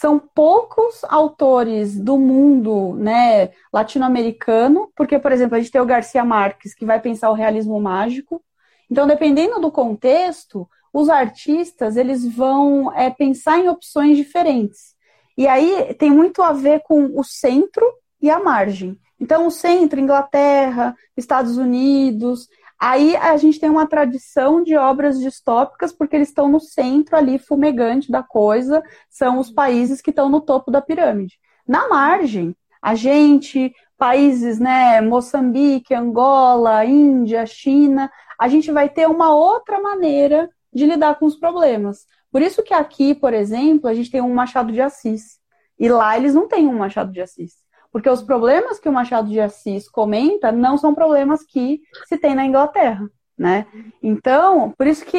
Speaker 3: são poucos autores do mundo né, latino-americano, porque, por exemplo, a gente tem o Garcia Marques, que vai pensar o realismo mágico. Então, dependendo do contexto, os artistas eles vão é, pensar em opções diferentes. E aí tem muito a ver com o centro e a margem. Então, o centro, Inglaterra, Estados Unidos, aí a gente tem uma tradição de obras distópicas, porque eles estão no centro ali, fumegante da coisa, são os países que estão no topo da pirâmide. Na margem, a gente, países, né, Moçambique, Angola, Índia, China, a gente vai ter uma outra maneira de lidar com os problemas. Por isso que aqui, por exemplo, a gente tem um Machado de Assis. E lá eles não têm um Machado de Assis. Porque os problemas que o Machado de Assis comenta não são problemas que se tem na Inglaterra, né? Então, por isso que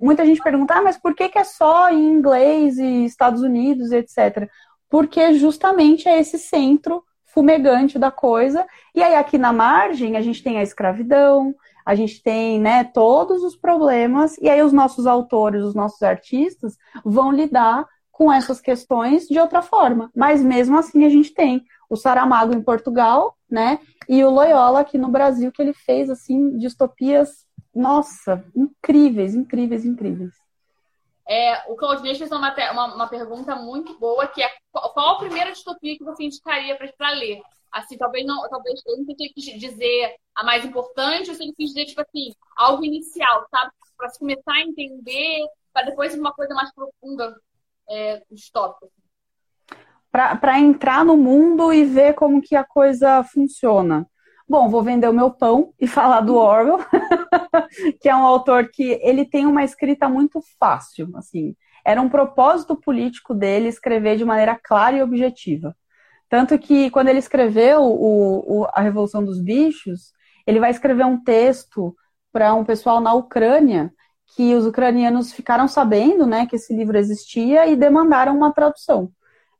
Speaker 3: muita gente pergunta, ah, mas por que, que é só em inglês e Estados Unidos, etc. Porque justamente é esse centro fumegante da coisa. E aí aqui na margem a gente tem a escravidão, a gente tem, né, todos os problemas, e aí os nossos autores, os nossos artistas vão lidar com essas questões de outra forma. Mas mesmo assim a gente tem o Saramago em Portugal, né? E o Loyola aqui no Brasil, que ele fez, assim, distopias, nossa, incríveis, incríveis, incríveis.
Speaker 4: É, o Claudinei fez uma, uma, uma, pergunta muito boa, que é qual a primeira distopia que você indicaria para ler? Assim, talvez não, talvez eu não tenha que dizer a mais importante, ou se ele quis dizer, tipo assim, algo inicial, sabe? Para se começar a entender, para depois uma coisa mais profunda é, distópica.
Speaker 3: Para entrar no mundo e ver como que a coisa funciona. Bom, vou vender o meu pão e falar do Orwell, que é um autor que ele tem uma escrita muito fácil, assim. Era um propósito político dele escrever de maneira clara e objetiva. Tanto que quando ele escreveu o, o, a Revolução dos Bichos, ele vai escrever um texto para um pessoal na Ucrânia que os ucranianos ficaram sabendo, né, que esse livro existia e demandaram uma tradução.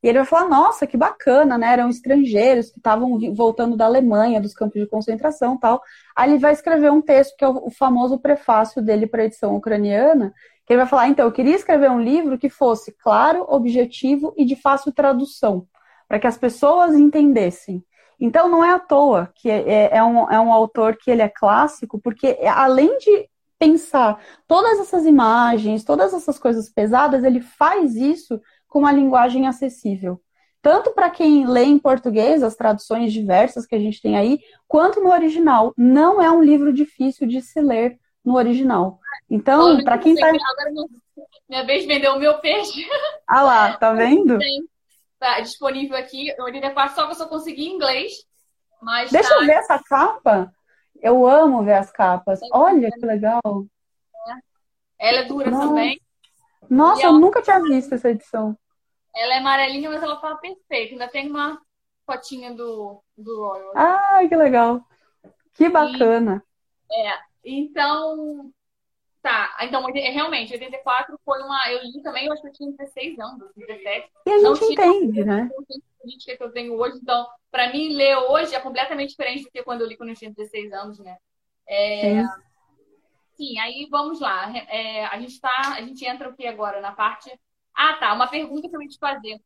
Speaker 3: E ele vai falar, nossa, que bacana, né? Eram estrangeiros que estavam voltando da Alemanha, dos campos de concentração tal. Aí ele vai escrever um texto, que é o famoso prefácio dele para a edição ucraniana, que ele vai falar, então, eu queria escrever um livro que fosse claro, objetivo e de fácil tradução, para que as pessoas entendessem. Então, não é à toa que é, é, é, um, é um autor que ele é clássico, porque além de pensar todas essas imagens, todas essas coisas pesadas, ele faz isso com uma linguagem acessível. Tanto para quem lê em português, as traduções diversas que a gente tem aí, quanto no original. Não é um livro difícil de se ler no original. Então, para quem está.
Speaker 4: Minha vez de vender o meu peixe.
Speaker 3: Ah lá, tá vendo?
Speaker 4: Tá disponível aqui. Eu iria quase só que eu só consegui em inglês. Mas
Speaker 3: Deixa tá... eu ver essa capa. Eu amo ver as capas. Olha que legal.
Speaker 4: É. Ela é dura Nossa. também.
Speaker 3: Nossa, eu nunca tinha visto essa edição.
Speaker 4: Ela é amarelinha, mas ela fala perfeito. Ainda tem uma fotinha do, do Royal.
Speaker 3: Ai, que legal. Que bacana.
Speaker 4: E, é, então. Tá, então é, realmente, 84 foi uma. Eu li também, eu acho que eu tinha 16 anos, 17.
Speaker 3: E a gente entende, né?
Speaker 4: política que eu tenho hoje, então, para mim, ler hoje é completamente diferente do que quando eu li quando eu tinha 16 anos, né? É, assim, aí vamos lá. É, a gente tá, a gente entra o que agora na parte. Ah, tá. Uma pergunta que eu ia te fazer.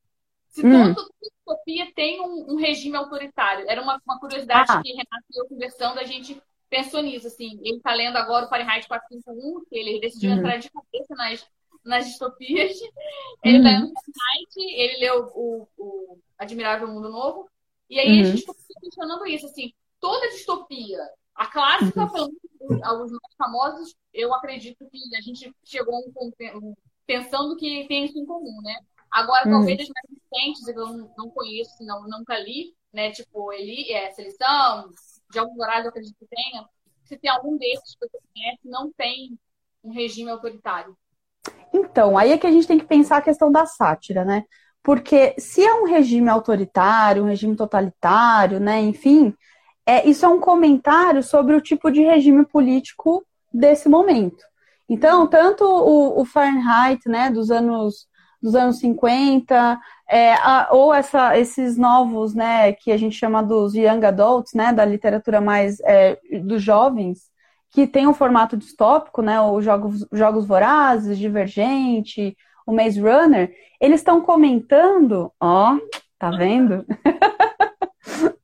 Speaker 4: Se hum. toda distopia tem um, um, regime autoritário, era uma, uma curiosidade ah. que Renato e eu conversando, a gente pensou nisso, assim. Ele está lendo agora o Fahrenheit 451, que ele decidiu uhum. entrar de cabeça nas, nas distopias. Ele está uhum. lendo Fahrenheit, ele leu o, o, Admirável Mundo Novo. E aí uhum. a gente ficou questionando isso, assim. Toda distopia, a clássica, uhum. pelo alguns mais famosos, eu acredito que a gente chegou um, pensando que tem isso em comum, né? Agora, uhum. talvez as mais recentes, eu não, não conheço, não, nunca li, né? Tipo, ele, é, Seleção, Jogos Vorazes, eu acredito que tenha. Se tem algum desses que você conhece, não tem um regime autoritário.
Speaker 3: Então, aí é que a gente tem que pensar a questão da sátira, né? Porque se é um regime autoritário, um regime totalitário, né, enfim, é, isso é um comentário sobre o tipo de regime político desse momento. Então, tanto o, o Fahrenheit, né, dos anos dos anos 50, é, a, ou essa, esses novos, né, que a gente chama dos young adults, né, da literatura mais é, dos jovens, que tem um formato distópico, né, os jogos, jogos vorazes, Divergente, o Maze Runner, eles estão comentando, ó, tá vendo?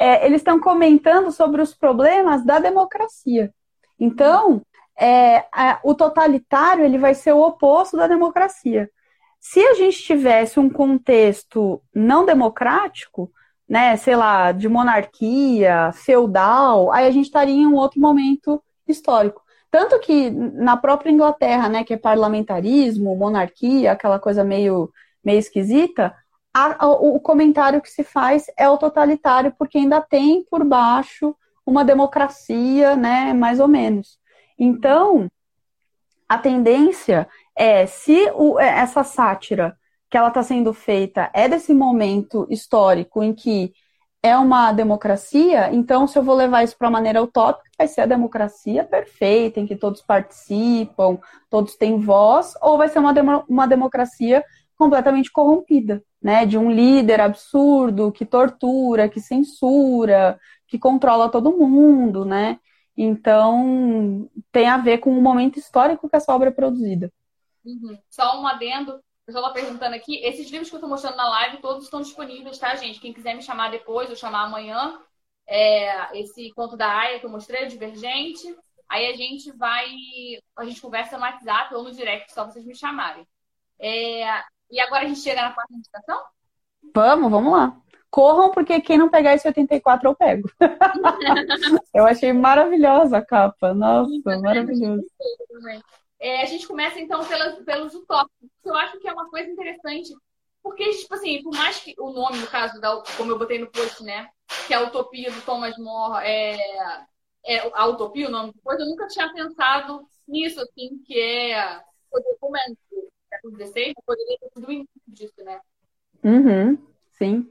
Speaker 3: é, eles estão comentando sobre os problemas da democracia. Então, é, a, o totalitário ele vai ser o oposto da democracia. Se a gente tivesse um contexto não democrático, né, sei lá, de monarquia, feudal, aí a gente estaria em um outro momento histórico. Tanto que na própria Inglaterra, né, que é parlamentarismo, monarquia, aquela coisa meio, meio esquisita, a, a, o comentário que se faz é o totalitário, porque ainda tem por baixo uma democracia, né, mais ou menos. Então, a tendência é se o, é, essa sátira que ela está sendo feita é desse momento histórico em que é uma democracia, então se eu vou levar isso para a maneira utópica, vai ser a democracia perfeita, em que todos participam, todos têm voz, ou vai ser uma, demo, uma democracia completamente corrompida, né? De um líder absurdo que tortura, que censura, que controla todo mundo, né? Então, tem a ver com o momento histórico que essa obra é produzida.
Speaker 4: Uhum. Só um adendo, pessoal está perguntando aqui, esses livros que eu estou mostrando na live, todos estão disponíveis, tá, gente? Quem quiser me chamar depois ou chamar amanhã, é, esse conto da Aya que eu mostrei, o Divergente, aí a gente vai, a gente conversa no WhatsApp ou no direct, só vocês me chamarem. É, e agora a gente chega na parte da indicação?
Speaker 3: Vamos, vamos lá. Corram, porque quem não pegar esse 84 eu pego. eu achei maravilhosa a capa. Nossa, maravilhoso.
Speaker 4: É, a gente começa então pelas, pelos utópicos. Eu acho que é uma coisa interessante, porque, tipo assim, por mais que o nome, no caso, da, como eu botei no post, né, que é a utopia do Thomas More, é, é a utopia, o nome do coisa, eu nunca tinha pensado nisso, assim, que é, como século XVI, poderia ter sido o início disso, né?
Speaker 3: Uhum, sim.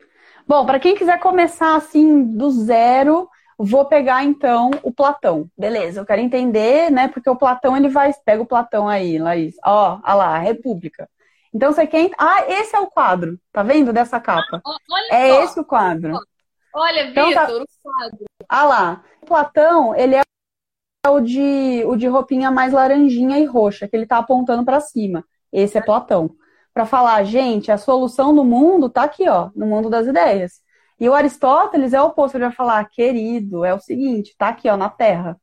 Speaker 3: Bom, para quem quiser começar assim do zero, vou pegar então o Platão. Beleza, eu quero entender, né? Porque o Platão ele vai. Pega o Platão aí, Laís. Ó, olha lá, República. Então você quer. Ah, esse é o quadro. Tá vendo dessa capa?
Speaker 4: Olha
Speaker 3: é
Speaker 4: só.
Speaker 3: esse o quadro.
Speaker 4: Olha, então, Vitor, tá... o quadro.
Speaker 3: Ah lá. O Platão, ele é o de, o de roupinha mais laranjinha e roxa, que ele tá apontando para cima. Esse é Platão. Para falar, gente, a solução do mundo tá aqui, ó, no mundo das ideias. E o Aristóteles é o oposto, ele vai falar, querido, é o seguinte, tá aqui, ó, na Terra.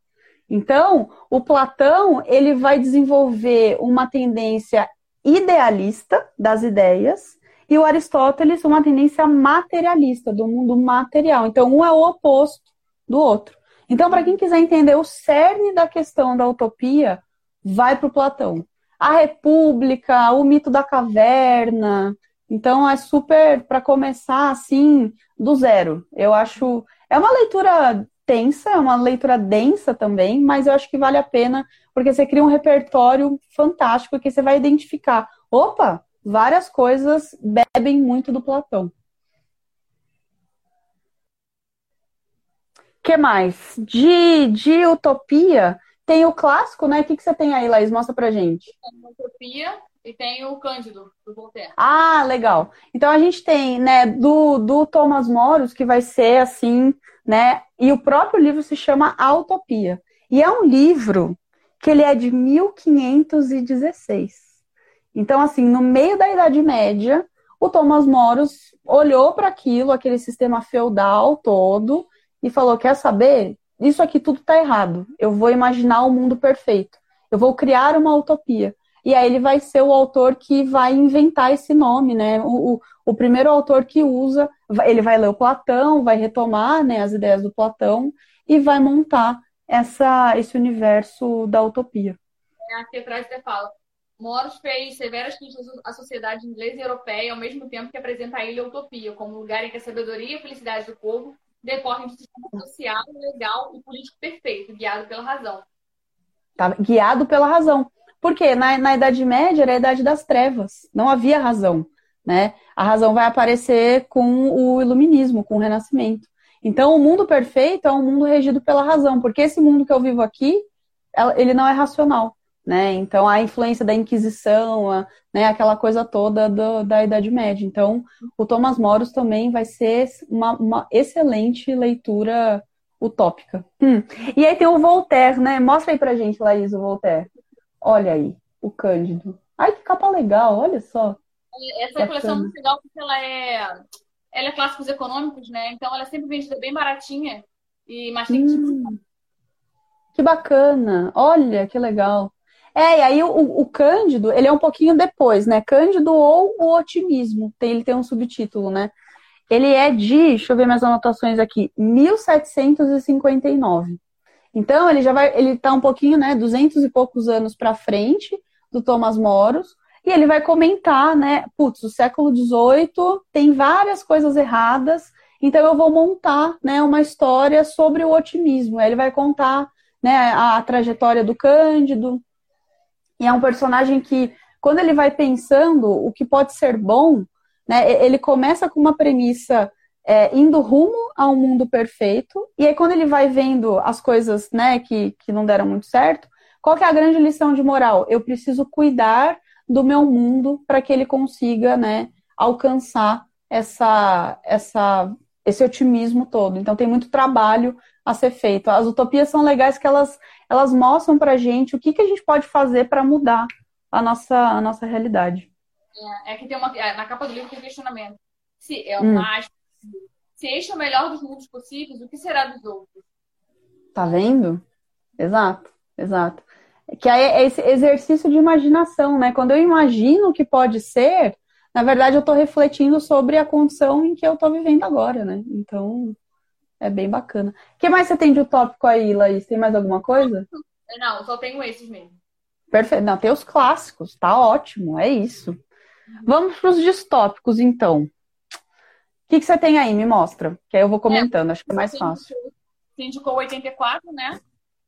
Speaker 3: Então, o Platão, ele vai desenvolver uma tendência idealista das ideias e o Aristóteles uma tendência materialista do mundo material. Então, um é o oposto do outro. Então, para quem quiser entender o cerne da questão da utopia, vai para o Platão. A República, o mito da caverna, então é super para começar assim do zero. Eu acho é uma leitura tensa, é uma leitura densa também, mas eu acho que vale a pena porque você cria um repertório fantástico que você vai identificar. Opa, várias coisas bebem muito do Platão. que mais? De, de utopia, tem o clássico, né? O que, que você tem aí, Laís? Mostra pra gente.
Speaker 4: Utopia, e tem o Cândido, do Voltaire.
Speaker 3: Ah, legal. Então a gente tem, né, do, do Thomas Moros, que vai ser assim, né? E o próprio livro se chama A Utopia. E é um livro que ele é de 1516. Então, assim, no meio da Idade Média, o Thomas Moros olhou para aquilo, aquele sistema feudal todo, e falou: Quer saber? Isso aqui tudo está errado. Eu vou imaginar o um mundo perfeito. Eu vou criar uma utopia. E aí ele vai ser o autor que vai inventar esse nome, né? O, o, o primeiro autor que usa, ele vai ler o Platão, vai retomar né, as ideias do Platão e vai montar essa, esse universo da utopia.
Speaker 4: É, aqui atrás você fala, Moros fez severas críticas à sociedade inglesa e europeia, ao mesmo tempo que apresenta a ilha utopia, como lugar em que a sabedoria e a felicidade do povo decorrem de um sistema social, legal e político perfeito, guiado pela razão.
Speaker 3: Tá, guiado pela razão. Porque na, na Idade Média era a Idade das Trevas, não havia razão. Né? A razão vai aparecer com o iluminismo, com o renascimento. Então, o mundo perfeito é um mundo regido pela razão, porque esse mundo que eu vivo aqui, ele não é racional. Né? Então, a influência da Inquisição, a, né, aquela coisa toda do, da Idade Média. Então, o Thomas Moros também vai ser uma, uma excelente leitura utópica. Hum. E aí tem o Voltaire, né? Mostra aí pra gente, Laís, o Voltaire. Olha aí, o Cândido. Ai, que capa legal, olha só.
Speaker 4: Essa coleção é muito legal porque ela é, ela é clássicos econômicos, né? Então ela é sempre vendida bem baratinha e mais hum,
Speaker 3: Que bacana, olha que legal. É, e aí o, o, Cândido, ele é um pouquinho depois, né? Cândido ou o Otimismo, tem, ele tem um subtítulo, né? Ele é de, deixa eu ver minhas anotações aqui, 1759. Então, ele já vai, ele tá um pouquinho, né, duzentos e poucos anos para frente do Thomas Moros, e ele vai comentar, né, putz, o século XVIII tem várias coisas erradas, então eu vou montar, né, uma história sobre o otimismo. Ele vai contar, né, a, a trajetória do Cândido, e é um personagem que, quando ele vai pensando o que pode ser bom, né, ele começa com uma premissa é, indo rumo a um mundo perfeito. E aí, quando ele vai vendo as coisas né, que, que não deram muito certo, qual que é a grande lição de moral? Eu preciso cuidar do meu mundo para que ele consiga né, alcançar essa, essa, esse otimismo todo. Então, tem muito trabalho a ser feito. As utopias são legais que elas, elas mostram para a gente o que, que a gente pode fazer para mudar a nossa, a nossa realidade.
Speaker 4: É, é que tem uma. É, na capa do livro tem um questionamento. Se é o hum. se este é o melhor dos mundos possíveis, o que será dos outros?
Speaker 3: Tá vendo? Exato, exato. Que é esse exercício de imaginação, né? Quando eu imagino o que pode ser, na verdade eu estou refletindo sobre a condição em que eu estou vivendo agora, né? Então, é bem bacana. O que mais você tem de utópico aí, Laís? Tem mais alguma coisa?
Speaker 4: Não, só tenho esses mesmo.
Speaker 3: Perfeito. Não, tem os clássicos, tá ótimo, é isso. Vamos para os distópicos, então que, que você tem aí? Me mostra. Que aí eu vou comentando, é, acho que é mais fácil.
Speaker 4: Você indicou 84, né?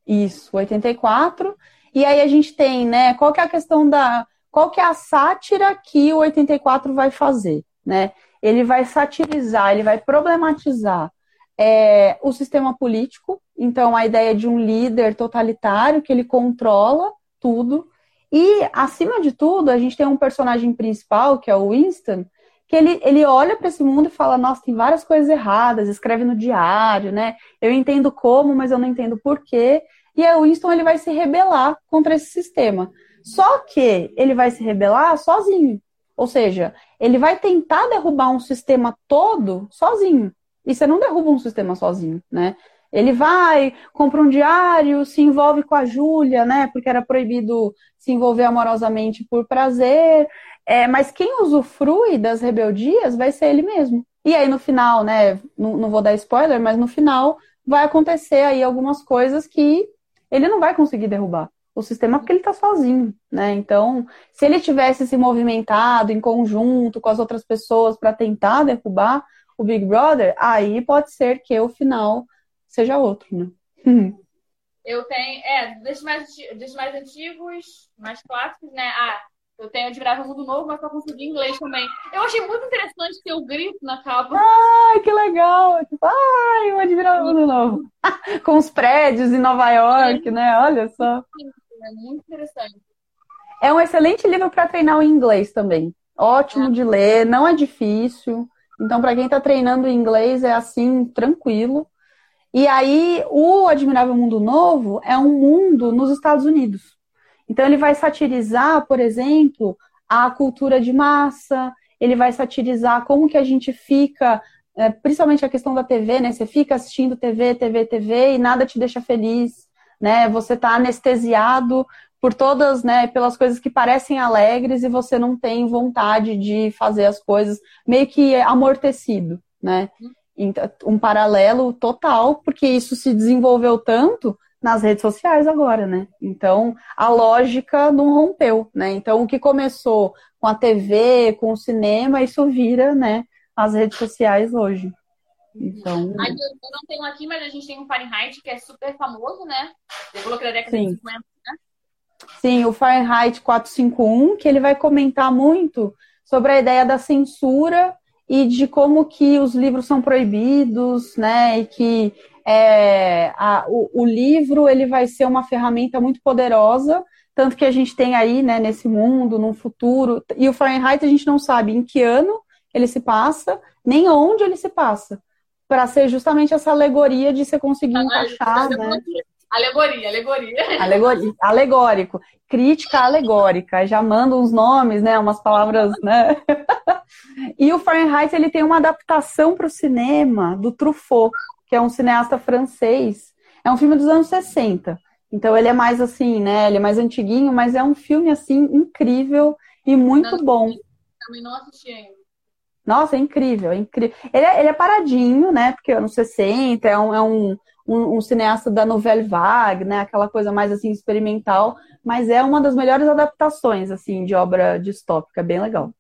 Speaker 3: Isso, 84. E aí a gente tem, né? Qual que é a questão da. Qual que é a sátira que o 84 vai fazer, né? Ele vai satirizar, ele vai problematizar é, o sistema político, então a ideia de um líder totalitário que ele controla tudo. E, acima de tudo, a gente tem um personagem principal, que é o Winston, que ele, ele olha para esse mundo e fala: Nossa, tem várias coisas erradas, escreve no diário, né? Eu entendo como, mas eu não entendo porquê. E aí o Winston ele vai se rebelar contra esse sistema. Só que ele vai se rebelar sozinho. Ou seja, ele vai tentar derrubar um sistema todo sozinho. E você não derruba um sistema sozinho, né? Ele vai, compra um diário, se envolve com a Júlia, né? Porque era proibido se envolver amorosamente por prazer. É, mas quem usufrui das rebeldias vai ser ele mesmo. E aí no final, né? Não, não vou dar spoiler, mas no final vai acontecer aí algumas coisas que ele não vai conseguir derrubar o sistema porque ele está sozinho, né? Então, se ele tivesse se movimentado em conjunto com as outras pessoas para tentar derrubar o Big Brother, aí pode ser que o final seja outro, né?
Speaker 4: Eu tenho, é, dos mais, dos mais antigos, mais clássicos, né? Ah, eu tenho Admirável Mundo Novo, mas pra conseguir inglês também. Eu achei muito interessante ter o grito na capa.
Speaker 3: Ai, que legal! Tipo, ai, o Admirável Mundo Novo. Com os prédios em Nova York, né? Olha só.
Speaker 4: É muito interessante.
Speaker 3: É um excelente livro para treinar o inglês também. Ótimo é. de ler, não é difícil. Então, para quem está treinando inglês, é assim, tranquilo. E aí, o Admirável Mundo Novo é um mundo nos Estados Unidos. Então, ele vai satirizar, por exemplo, a cultura de massa, ele vai satirizar como que a gente fica, é, principalmente a questão da TV, né? Você fica assistindo TV, TV, TV e nada te deixa feliz, né? Você tá anestesiado por todas, né, pelas coisas que parecem alegres e você não tem vontade de fazer as coisas, meio que amortecido, né? Então, um paralelo total, porque isso se desenvolveu tanto nas redes sociais agora, né? Então, a lógica não rompeu, né? Então, o que começou com a TV, com o cinema, isso vira, né, as redes sociais hoje. Então...
Speaker 4: eu não tenho aqui, mas a gente tem um Fahrenheit que é super famoso, né? Falou que da década Sim. de 50, né?
Speaker 3: Sim, o Fahrenheit 451, que ele vai comentar muito sobre a ideia da censura e de como que os livros são proibidos, né? E que é, a, o, o, livro ele vai ser uma ferramenta muito poderosa, tanto que a gente tem aí, né, nesse mundo, no futuro. E o Fahrenheit a gente não sabe em que ano ele se passa, nem onde ele se passa, para ser justamente essa alegoria de você conseguir encaixar, né?
Speaker 4: Alegoria, alegoria.
Speaker 3: Alegoria, alegórico. Crítica alegórica. Já manda uns nomes, né? Umas palavras, né? e o Fahrenheit, ele tem uma adaptação para o cinema do Truffaut, que é um cineasta francês. É um filme dos anos 60. Então ele é mais assim, né? Ele é mais antiguinho, mas é um filme, assim, incrível e muito
Speaker 4: não,
Speaker 3: bom.
Speaker 4: Também não assisti ainda.
Speaker 3: Nossa, é incrível, é incrível. Ele é, ele é paradinho, né? Porque anos 60 é um, é um um, um, cineasta da Nouvelle Vague, né? Aquela coisa mais assim experimental, mas é uma das melhores adaptações assim de obra distópica, bem legal.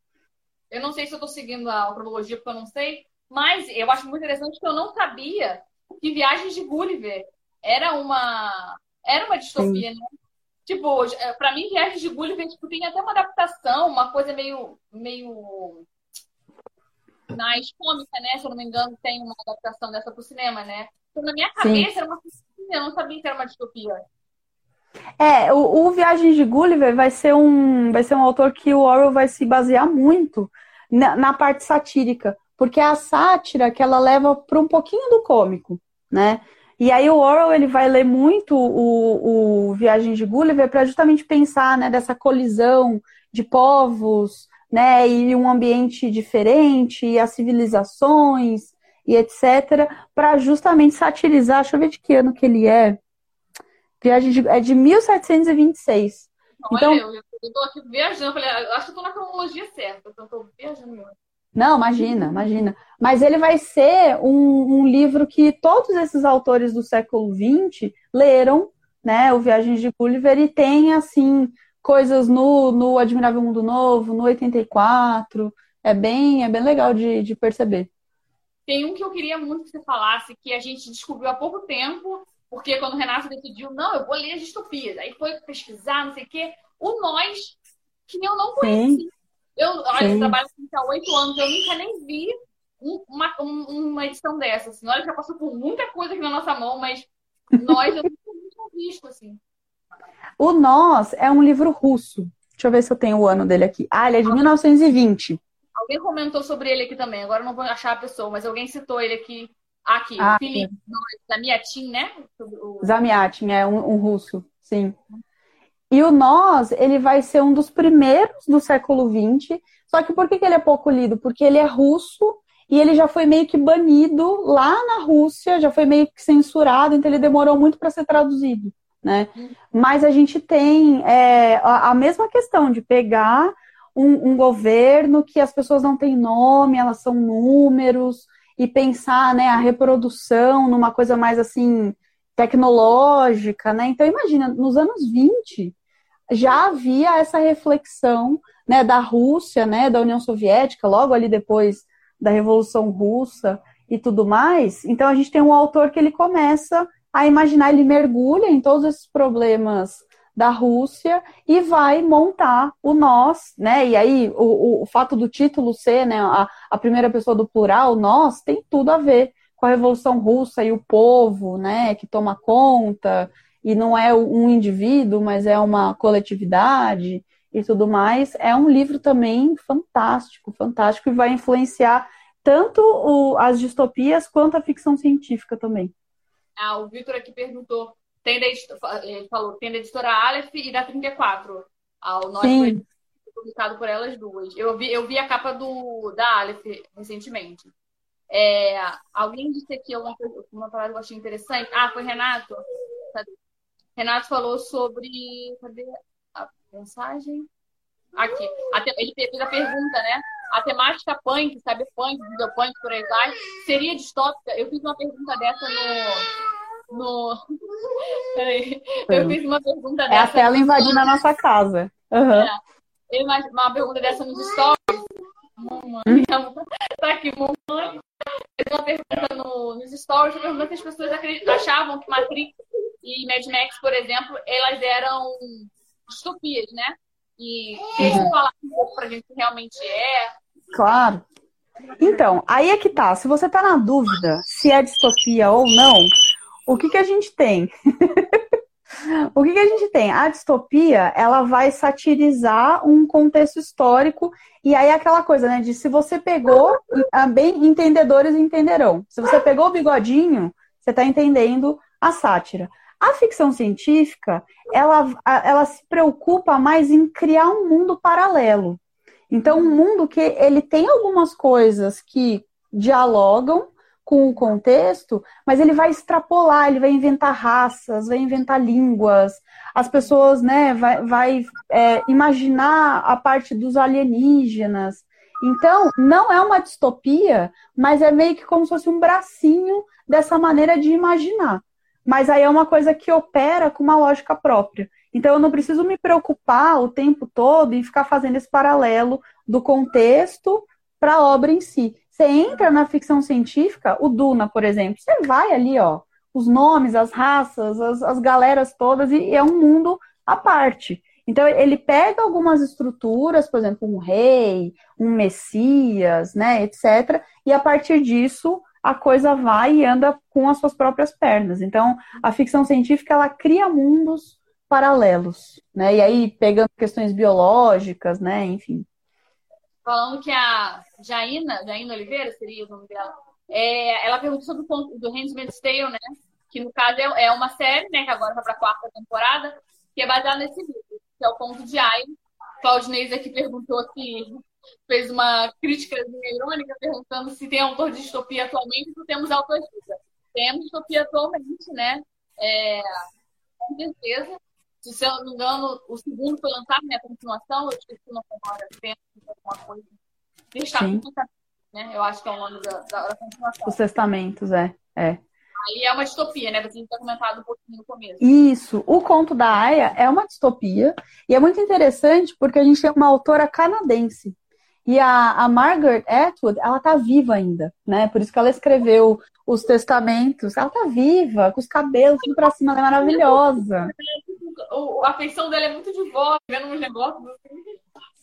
Speaker 4: Eu não sei se eu estou seguindo a cronologia porque eu não sei, mas eu acho muito interessante que eu não sabia que Viagens de Gulliver era uma era uma distopia, Sim. né? Tipo, para mim Viagens de Gulliver tipo, tem até uma adaptação, uma coisa meio meio mais cômica, né? Se eu não me engano, tem uma adaptação dessa pro cinema, né? na minha cabeça Sim. era uma eu não sabia que era uma distopia.
Speaker 3: É, o, o Viagens de Gulliver vai ser um vai ser um autor que o Orwell vai se basear muito na, na parte satírica, porque é a sátira que ela leva para um pouquinho do cômico, né? E aí o Orwell ele vai ler muito o, o Viagens de Gulliver para justamente pensar né, dessa colisão de povos, né, e um ambiente diferente, e as civilizações, e etc., para justamente satirizar, deixa eu ver de que ano que ele é. Viagem de, é de 1726.
Speaker 4: Olha, então, eu, eu tô aqui viajando, falei, acho que eu tô na cronologia certa, então eu tô viajando.
Speaker 3: Não, imagina, imagina. Mas ele vai ser um, um, livro que todos esses autores do século XX leram, né? O Viagens de Gulliver, e tem, assim, coisas no, no Admirável Mundo Novo, no 84. É bem, é bem legal de, de perceber.
Speaker 4: Tem um que eu queria muito que você falasse, que a gente descobriu há pouco tempo, porque quando o Renato decidiu, não, eu vou ler as distopias, aí foi pesquisar, não sei o quê, o Nós, que eu não conheci. Sim. Eu, olha, eu trabalho há oito anos, eu nunca nem vi uma, uma edição dessa. Assim. Olha, já passou por muita coisa aqui na nossa mão, mas Nós eu nunca tinha visto, assim.
Speaker 3: O Nós é um livro russo. Deixa eu ver se eu tenho o ano dele aqui. Ah, ele é de 1920.
Speaker 4: Alguém comentou sobre ele aqui também, agora não vou achar a pessoa, mas alguém citou ele aqui. Aqui, ah, Felipe Zamiatin, né?
Speaker 3: O... Zamiatin, é um, um, russo, sim. E o Nós, ele vai ser um dos primeiros do século XX. Só que por que, que ele é pouco lido? Porque ele é russo e ele já foi meio que banido lá na Rússia, já foi meio que censurado, então ele demorou muito para ser traduzido. Né? Hum. Mas a gente tem é, a, a mesma questão de pegar um, um, governo que as pessoas não têm nome, elas são números, e pensar né, a reprodução numa coisa mais assim tecnológica, né? Então imagina, nos anos 20 já havia essa reflexão né, da Rússia, né, da União Soviética, logo ali depois da Revolução Russa e tudo mais. Então a gente tem um autor que ele começa a imaginar, ele mergulha em todos esses problemas da Rússia e vai montar o nós, né? E aí o, o fato do título ser, né, a, a primeira pessoa do plural, nós, tem tudo a ver com a Revolução Russa e o povo, né, que toma conta e não é um indivíduo, mas é uma coletividade e tudo mais. É um livro também fantástico, fantástico e vai influenciar tanto o, as distopias quanto a ficção científica também.
Speaker 4: Ah, o Vitor aqui perguntou, tem da, ele falou, tem da editora Aleph e da 34. Ah, o nosso foi publicado por elas duas. Eu vi, eu vi a capa do, da Aleph recentemente. É, alguém disse aqui alguma coisa, uma palavra que eu achei interessante. Ah, foi Renato. Cadê? Renato falou sobre. Cadê a mensagem? Aqui. Ele fez a pergunta, né? A temática punk, sabe, punk, videopunk, por aí vai, seria distópica? Eu fiz uma pergunta dessa no. no... Peraí. Eu fiz uma pergunta dessa.
Speaker 3: É a tela invadindo a nossa casa. Uhum. É.
Speaker 4: Eu uma pergunta dessa nos stories. Mamãe, tá aqui, mamãe. Fez uma pergunta no, nos stories, perguntando se as pessoas achavam que Matrix e Mad Max, por exemplo, elas eram distopias, né? E deixa eu falar um pouco pra gente que realmente é.
Speaker 3: Claro. Então, aí é que tá. Se você tá na dúvida se é distopia ou não, o que que a gente tem? o que, que a gente tem? A distopia, ela vai satirizar um contexto histórico e aí aquela coisa, né, de se você pegou, bem entendedores entenderão. Se você pegou o bigodinho, você está entendendo a sátira. A ficção científica, ela, ela se preocupa mais em criar um mundo paralelo. Então, um mundo que ele tem algumas coisas que dialogam com o contexto, mas ele vai extrapolar, ele vai inventar raças, vai inventar línguas, as pessoas, né, vai, vai é, imaginar a parte dos alienígenas. Então, não é uma distopia, mas é meio que como se fosse um bracinho dessa maneira de imaginar. Mas aí é uma coisa que opera com uma lógica própria. Então eu não preciso me preocupar o tempo todo em ficar fazendo esse paralelo do contexto para a obra em si. Você entra na ficção científica, o Duna, por exemplo, você vai ali, ó, os nomes, as raças, as, as galeras todas, e é um mundo à parte. Então ele pega algumas estruturas, por exemplo, um rei, um messias, né, etc. E a partir disso a coisa vai e anda com as suas próprias pernas. Então, a ficção científica ela cria mundos paralelos, né? E aí pegando questões biológicas, né? Enfim.
Speaker 4: Falando que a Jaina, Jaina Oliveira seria o nome dela, é, ela perguntou sobre o ponto do Handmaid's Tale, né? Que no caso é, é uma série, né? Que agora vai para a quarta temporada, que é baseada nesse livro, que é o Ponto de Aya. Claudinez aqui perguntou se fez uma crítica irônica perguntando se tem autor de distopia atualmente ou temos autoajuda. Temos distopia atualmente, né? É, com certeza. Se eu não me engano, o segundo foi lançado, né? A continuação, eu esqueci o nome agora, alguma coisa. Testamento, né? Eu acho que é o nome da, da, da continuação.
Speaker 3: Os testamentos, é. é.
Speaker 4: Aí é uma distopia, né? Você tinha comentado um pouquinho no começo.
Speaker 3: Isso. O conto da Aya é uma distopia. E é muito interessante porque a gente tem uma autora canadense e a, a Margaret Atwood, ela tá viva ainda, né? Por isso que ela escreveu os testamentos. Ela tá viva, com os cabelos tudo pra cima, ela é maravilhosa.
Speaker 4: A feição dela é muito de vó, vendo uns negócios assim.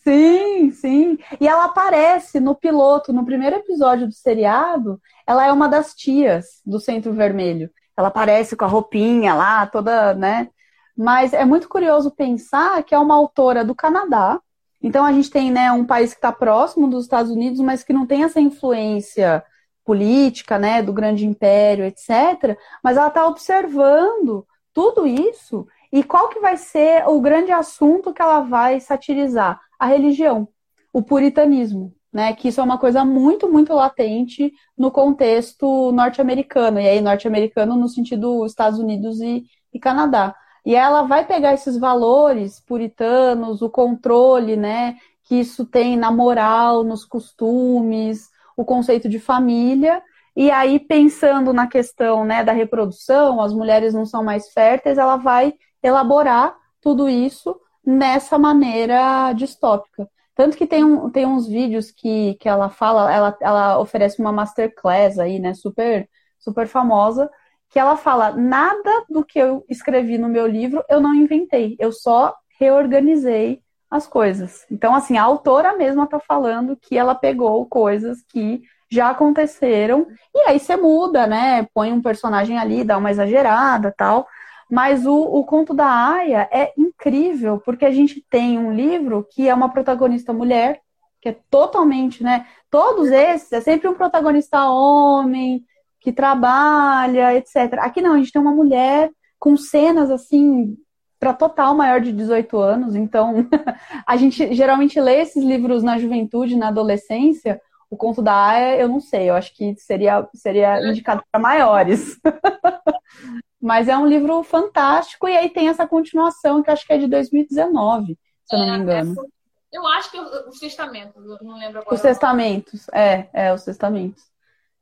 Speaker 3: Sim, sim. E ela aparece no piloto, no primeiro episódio do seriado, ela é uma das tias do Centro Vermelho. Ela aparece com a roupinha lá, toda, né? Mas é muito curioso pensar que é uma autora do Canadá, então a gente tem né, um país que está próximo dos Estados Unidos, mas que não tem essa influência política, né, do grande império, etc. Mas ela está observando tudo isso e qual que vai ser o grande assunto que ela vai satirizar? A religião, o puritanismo, né? Que isso é uma coisa muito, muito latente no contexto norte-americano, e aí norte-americano no sentido Estados Unidos e, e Canadá. E ela vai pegar esses valores puritanos, o controle, né, que isso tem na moral, nos costumes, o conceito de família, e aí pensando na questão, né, da reprodução, as mulheres não são mais férteis, ela vai elaborar tudo isso nessa maneira distópica. Tanto que tem, um, tem uns vídeos que, que ela fala, ela, ela oferece uma masterclass aí, né, super, super famosa, que ela fala: nada do que eu escrevi no meu livro eu não inventei, eu só reorganizei as coisas. Então, assim, a autora mesma está falando que ela pegou coisas que já aconteceram, e aí você muda, né? Põe um personagem ali, dá uma exagerada tal. Mas o, o conto da Aya é incrível, porque a gente tem um livro que é uma protagonista mulher, que é totalmente, né? Todos esses, é sempre um protagonista homem, que trabalha, etc. Aqui não, a gente tem uma mulher com cenas assim para total maior de 18 anos, então a gente geralmente lê esses livros na juventude, na adolescência. O conto da Aya, eu não sei, eu acho que seria, seria indicado para maiores. Mas é um livro fantástico, e aí tem essa continuação, que acho que é de 2019, se eu não me é, engano.
Speaker 4: É, eu acho que os testamentos, não lembro agora.
Speaker 3: Os testamentos, é, é, os testamentos.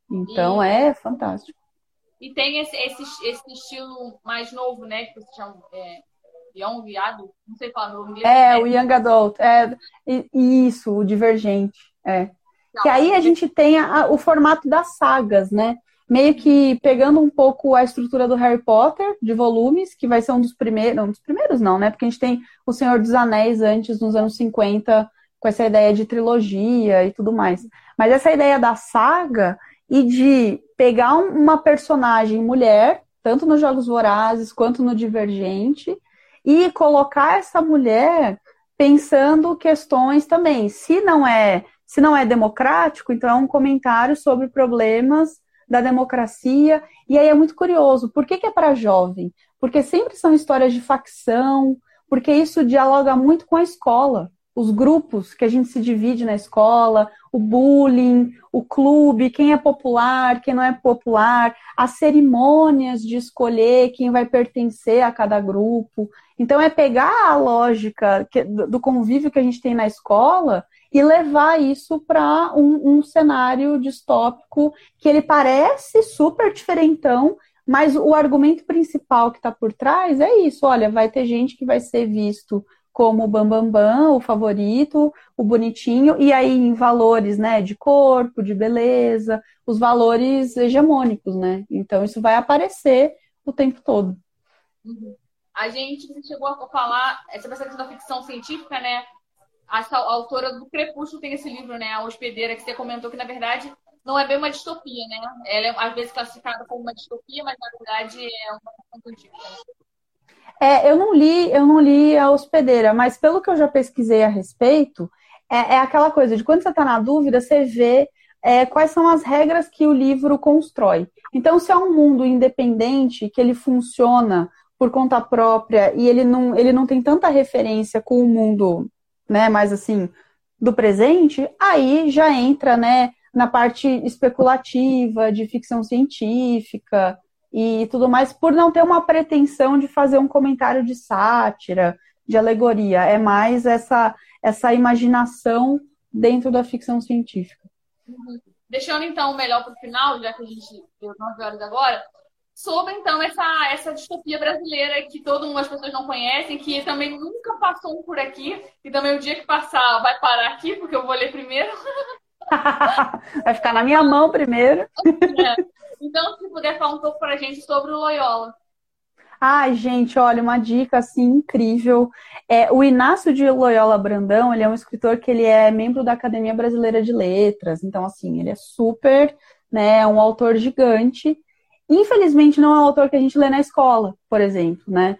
Speaker 3: Então e, é fantástico.
Speaker 4: E tem esse, esse, esse estilo mais novo, né? Que você chama é, Young Adult, não sei falar o nome
Speaker 3: É, o Young Adult. É, isso, o Divergente. É. Que aí a gente tem a, o formato das sagas, né? meio que pegando um pouco a estrutura do Harry Potter, de volumes, que vai ser um dos primeiros, não, um dos primeiros não, né? Porque a gente tem O Senhor dos Anéis antes, nos anos 50, com essa ideia de trilogia e tudo mais. Mas essa ideia da saga e de pegar uma personagem mulher, tanto nos Jogos Vorazes quanto no Divergente, e colocar essa mulher pensando questões também. Se não é, se não é democrático, então é um comentário sobre problemas da democracia. E aí é muito curioso, por que, que é para jovem? Porque sempre são histórias de facção, porque isso dialoga muito com a escola. Os grupos que a gente se divide na escola, o bullying, o clube, quem é popular, quem não é popular, as cerimônias de escolher quem vai pertencer a cada grupo. Então, é pegar a lógica do convívio que a gente tem na escola e levar isso para um, um, cenário distópico que ele parece super diferentão, mas o argumento principal que está por trás é isso: olha, vai ter gente que vai ser visto como o bambambam, bam, bam, o favorito, o bonitinho, e aí em valores né, de corpo, de beleza, os valores hegemônicos, né? Então isso vai aparecer o tempo todo.
Speaker 4: Uhum. A gente chegou a falar essa questão da ficção científica, né? a autora do Crepúsculo tem esse livro, né? A Hospedeira, que você comentou que, na verdade, não é bem uma distopia, né? Ela é, às vezes, classificada como uma distopia, mas, na verdade, é uma ficção
Speaker 3: É, eu não li, eu não li a Hospedeira, mas pelo que eu já pesquisei a respeito, é, é aquela coisa de quando você está na dúvida, você vê é, quais são as regras que o livro constrói. Então, se é um mundo independente, que ele funciona por conta própria e ele não, ele não tem tanta referência com o mundo né, mais assim, do presente, aí já entra, né, na parte especulativa, de ficção científica e tudo mais, por não ter uma pretensão de fazer um comentário de sátira, de alegoria. É mais essa, essa imaginação dentro da ficção científica.
Speaker 4: Uhum. Deixando então o melhor para o final, já que a gente deu 9 horas agora, sobre então essa, essa distopia brasileira que todo mundo, as pessoas não conhecem, que também nunca passou por aqui, e também o dia que passar vai parar aqui, porque eu vou ler primeiro.
Speaker 3: vai ficar na minha mão primeiro.
Speaker 4: É. Então, se puder falar um pouco para a gente sobre o Loyola.
Speaker 3: Ai, gente, olha, uma dica assim incrível. É, o Inácio de Loyola Brandão, ele é um escritor que ele é membro da Academia Brasileira de Letras. Então, assim, ele é super, né, um autor gigante. Infelizmente, não é um autor que a gente lê na escola, por exemplo, né?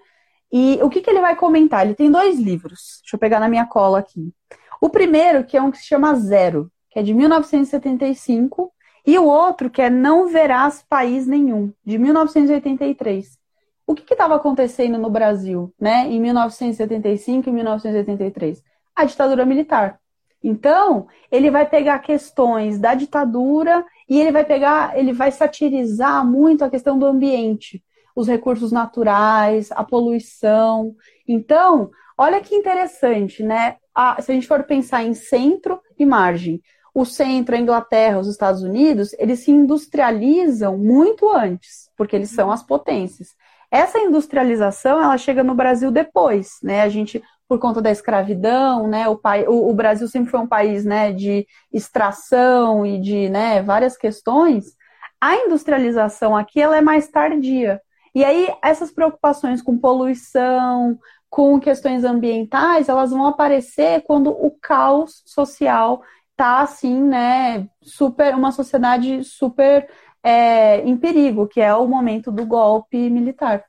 Speaker 3: E o que, que ele vai comentar? Ele tem dois livros. Deixa eu pegar na minha cola aqui. O primeiro, que é um que se chama Zero, que é de 1975, e o outro, que é Não Verás País Nenhum, de 1983. O que estava acontecendo no Brasil, né, em 1975 e 1983? A ditadura militar. Então, ele vai pegar questões da ditadura e ele vai pegar, ele vai satirizar muito a questão do ambiente, os recursos naturais, a poluição. Então, olha que interessante, né? A, se a gente for pensar em centro e margem, o centro, a Inglaterra, os Estados Unidos, eles se industrializam muito antes, porque eles são as potências. Essa industrialização, ela chega no Brasil depois, né? A gente por conta da escravidão, né? O, pai, o, o, Brasil sempre foi um país, né, de extração e de, né, várias questões. A industrialização aqui ela é mais tardia. E aí essas preocupações com poluição, com questões ambientais, elas vão aparecer quando o caos social tá assim, né, super, uma sociedade super é, em perigo, que é o momento do golpe militar.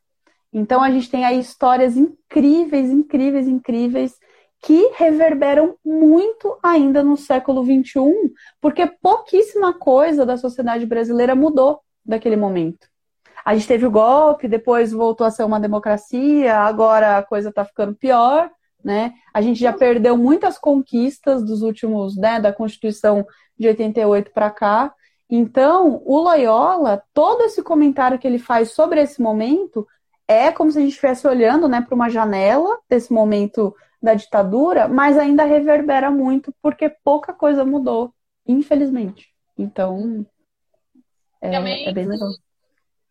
Speaker 3: Então a gente tem aí histórias incríveis, incríveis, incríveis que reverberam muito ainda no século XXI, porque pouquíssima coisa da sociedade brasileira mudou daquele momento. A gente teve o golpe, depois voltou a ser uma democracia, agora a coisa está ficando pior, né? A gente já perdeu muitas conquistas dos últimos, né, da Constituição de 88 para cá. Então, o Loyola, todo esse comentário que ele faz sobre esse momento é como se a gente estivesse olhando, né, para uma janela desse momento da ditadura, mas ainda reverbera muito porque pouca coisa mudou, infelizmente. Então, é,
Speaker 4: Também,
Speaker 3: é bem legal.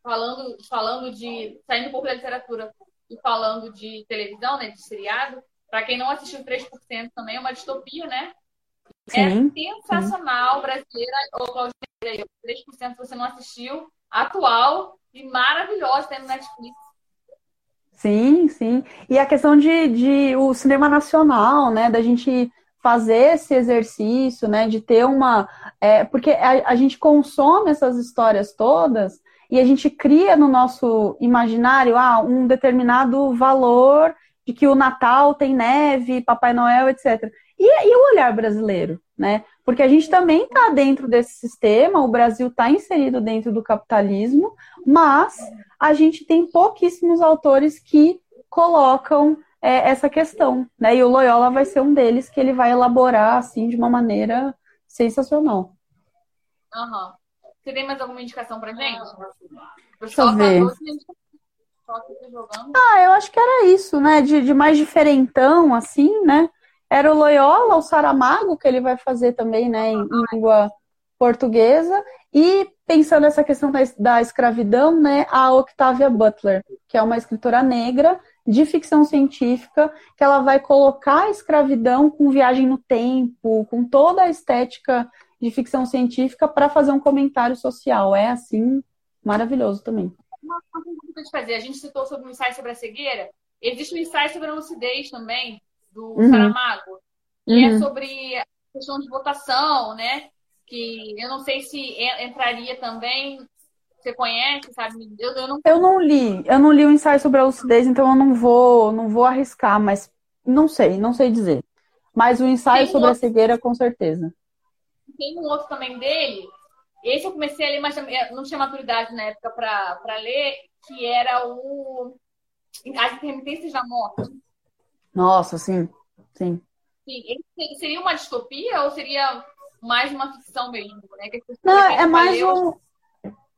Speaker 4: Falando, falando de. saindo um pouco da literatura e falando de televisão, né? De seriado, para quem não assistiu 3% também é uma distopia, né?
Speaker 3: Sim,
Speaker 4: é sensacional, sim. brasileira, ou Claudinha, 3% você não assistiu, atual e maravilhosa, tem no Netflix.
Speaker 3: Sim, sim. E a questão de, de o cinema nacional, né? Da gente fazer esse exercício, né? De ter uma. É, porque a, a gente consome essas histórias todas e a gente cria no nosso imaginário ah, um determinado valor de que o Natal tem neve, Papai Noel, etc. E, e o olhar brasileiro, né? Porque a gente também está dentro desse sistema, o Brasil está inserido dentro do capitalismo, mas a gente tem pouquíssimos autores que colocam é, essa questão, né? E o Loyola vai ser um deles que ele vai elaborar assim de uma maneira sensacional.
Speaker 4: Uhum. Você tem mais alguma indicação pra gente?
Speaker 3: Deixa eu ver. Ah, eu acho que era isso, né? De, de mais diferentão, assim, né? Era o Loyola, o Saramago, que ele vai fazer também, né, em, língua portuguesa. E pensando nessa questão da, da escravidão, né, a Octavia Butler, que é uma escritora negra de ficção científica, que ela vai colocar a escravidão com viagem no tempo, com toda a estética de ficção científica para fazer um comentário social. É assim, maravilhoso também.
Speaker 4: Uma pergunta de fazer. A gente citou sobre o ensaio sobre a cegueira. Existe um ensaio sobre a lucidez também, do uhum. Saramago, que é uhum. é sobre a questão de votação, né? Que eu não sei se entraria também. Você conhece, sabe? Eu, eu, não...
Speaker 3: eu não li, eu não li o ensaio sobre a lucidez, então eu não vou, não vou arriscar, mas não sei, não sei dizer. Mas o ensaio Tem sobre outro... a cegueira, com certeza
Speaker 4: tem um outro também dele. Esse eu comecei a ler, mas não tinha maturidade na época para ler, que era o As Intermitências da Morte.
Speaker 3: Nossa, sim. Sim.
Speaker 4: Sim. Seria uma distopia ou seria mais uma ficção mesmo? Né?
Speaker 3: não, é mais um.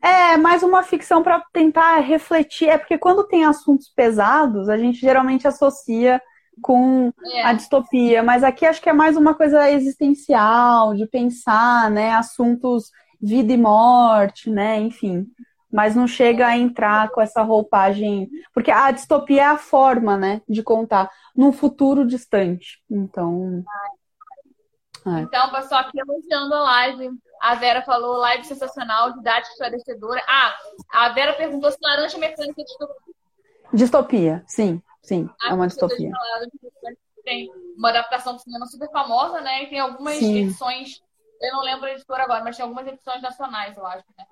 Speaker 3: É, mais uma ficção para tentar refletir. É porque quando tem assuntos pesados, a gente geralmente associa com é. a distopia, mas aqui acho que é mais uma coisa existencial, de pensar, né, assuntos vida e morte, né, enfim. Mas não chega a entrar com essa roupagem, porque a distopia é a forma, né, de contar num futuro distante. Então,
Speaker 4: é. Então, pessoal, aqui elogiando a live. A Vera falou live sensacional, didática esclarecedora. Ah, a Vera perguntou se laranja mecânica é distopia.
Speaker 3: Distopia, sim. Sim, é uma distopia.
Speaker 4: Tem uma adaptação de cinema super famosa, né? E tem algumas Sim. edições, eu não lembro a editora agora, mas tem algumas edições nacionais, eu acho, né?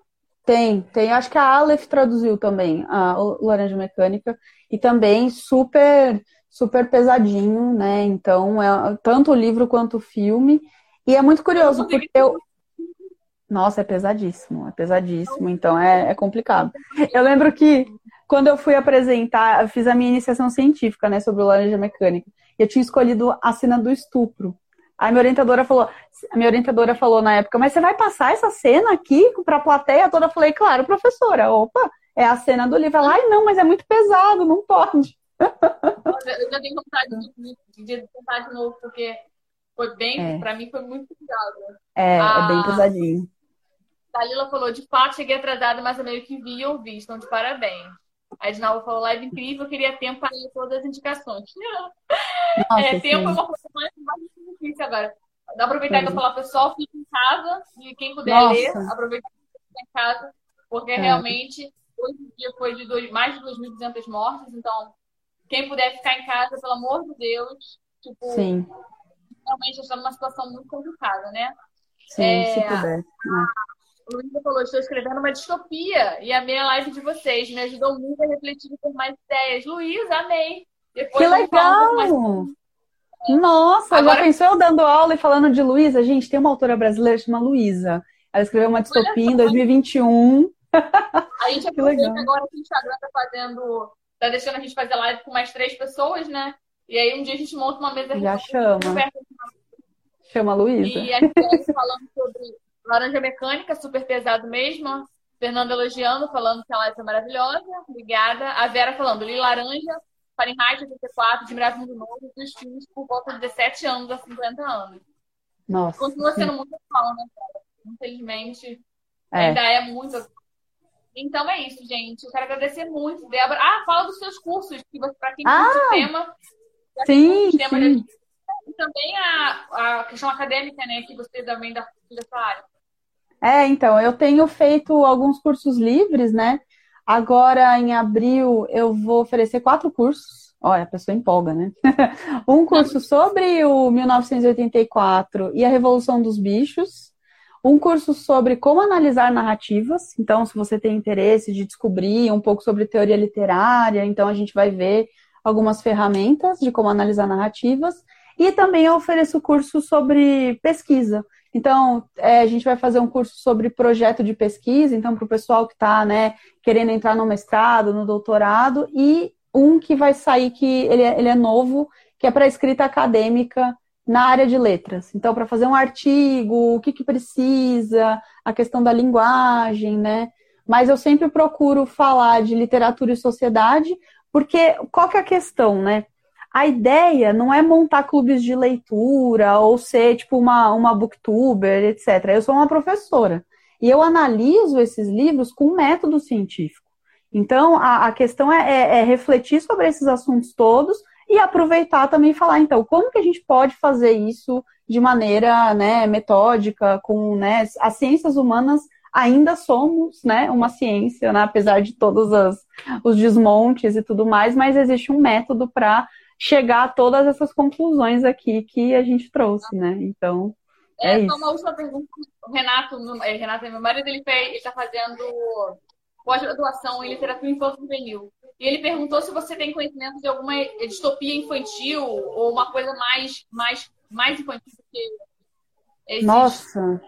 Speaker 3: Tem, tem. Acho que a Aleph traduziu também a Laranja Mecânica. E também super, super pesadinho, né? Então, é tanto o livro quanto o filme. E é muito curioso, porque eu. Nossa, é pesadíssimo, é pesadíssimo, então é, é complicado. Eu lembro que quando eu fui apresentar, eu fiz a minha iniciação científica, né, sobre o laranja mecânica. E eu tinha escolhido a cena do estupro. Aí minha orientadora falou, a minha orientadora falou na época, mas você vai passar essa cena aqui para a plateia toda? Eu falei, claro, professora. Opa, é a cena do livro. Ela, ai, não, mas é muito pesado, não pode.
Speaker 4: Eu já tenho vontade de, de tentar de novo, porque foi bem, é. para mim foi muito pesado.
Speaker 3: É, a... é bem pesadinho.
Speaker 4: Dalila falou, de fato, cheguei atrasada, mas eu meio que vi e ouvi, estão de parabéns. A Edinalva falou live incrível, eu queria tempo para ler todas as indicações. Nossa, é, tempo é uma coisa mais, mais difícil agora. Dá aproveitar que eu falar, pessoal, fique em casa e quem puder Nossa. ler, aproveita em casa, porque é. realmente hoje em dia foi de dois, mais de 2.200 mortes, então quem puder ficar em casa, pelo amor de Deus, tipo, sim. realmente está numa situação muito complicada, né?
Speaker 3: Sim, é, se puder. Né?
Speaker 4: Luísa falou, estou escrevendo uma distopia e a minha live de vocês me ajudou muito a refletir com mais ideias. Luísa, amei.
Speaker 3: Depois que legal! Nossa, Agora... já pensou eu dando aula e falando de Luísa? Gente, tem uma autora brasileira chamada Luísa. Ela escreveu uma distopia em 2021.
Speaker 4: A gente aproveita agora que o Instagram tá fazendo, tá deixando a gente fazer live com mais três pessoas, né? E aí um dia a gente monta uma mesa
Speaker 3: Já chama. Chama a Luísa.
Speaker 4: E a gente falando laranja mecânica, super pesado mesmo. Fernanda elogiando, falando que a live é maravilhosa. Obrigada. A Vera falando, li laranja, Fahrenheit 84, de Mirado Mundo Novo, dos filmes por volta de 17 anos a 50 anos.
Speaker 3: Nossa.
Speaker 4: Continua sendo muito atual, né, cara? Infelizmente, é. ainda é muito então é isso, gente. Eu quero agradecer muito, Débora. Ah, fala dos seus cursos, que você, para quem ah, o tema.
Speaker 3: Sim, tema sim.
Speaker 4: E também a, a questão acadêmica, né, que você também dá dessa área.
Speaker 3: É, então, eu tenho feito alguns cursos livres, né? Agora, em abril, eu vou oferecer quatro cursos. Olha, a pessoa empolga, né? um curso sobre o 1984 e a Revolução dos Bichos. Um curso sobre como analisar narrativas. Então, se você tem interesse de descobrir um pouco sobre teoria literária, então a gente vai ver algumas ferramentas de como analisar narrativas. E também eu ofereço curso sobre pesquisa. Então, é, a gente vai fazer um curso sobre projeto de pesquisa, então, para o pessoal que está né, querendo entrar no mestrado, no doutorado, e um que vai sair que ele é, ele é novo, que é para escrita acadêmica na área de letras. Então, para fazer um artigo, o que, que precisa, a questão da linguagem, né? Mas eu sempre procuro falar de literatura e sociedade, porque qual que é a questão, né? A ideia não é montar clubes de leitura ou ser tipo uma, uma booktuber, etc. Eu sou uma professora e eu analiso esses livros com método científico. Então, a, a questão é, é, é, refletir sobre esses assuntos todos e aproveitar também e falar, então, como que a gente pode fazer isso de maneira né, metódica, com né, as ciências humanas ainda somos né, uma ciência, né, apesar de todos as, os desmontes e tudo mais, mas existe um método para chegar a todas essas conclusões aqui que a gente trouxe, né? Então. É, é só
Speaker 4: uma última pergunta. O Renato, é, Renato, meu marido, ele está fazendo pós-graduação em literatura infantil juvenil. E ele perguntou se você tem conhecimento de alguma distopia infantil ou uma coisa mais, mais, mais infantil do que
Speaker 3: existe. Nossa!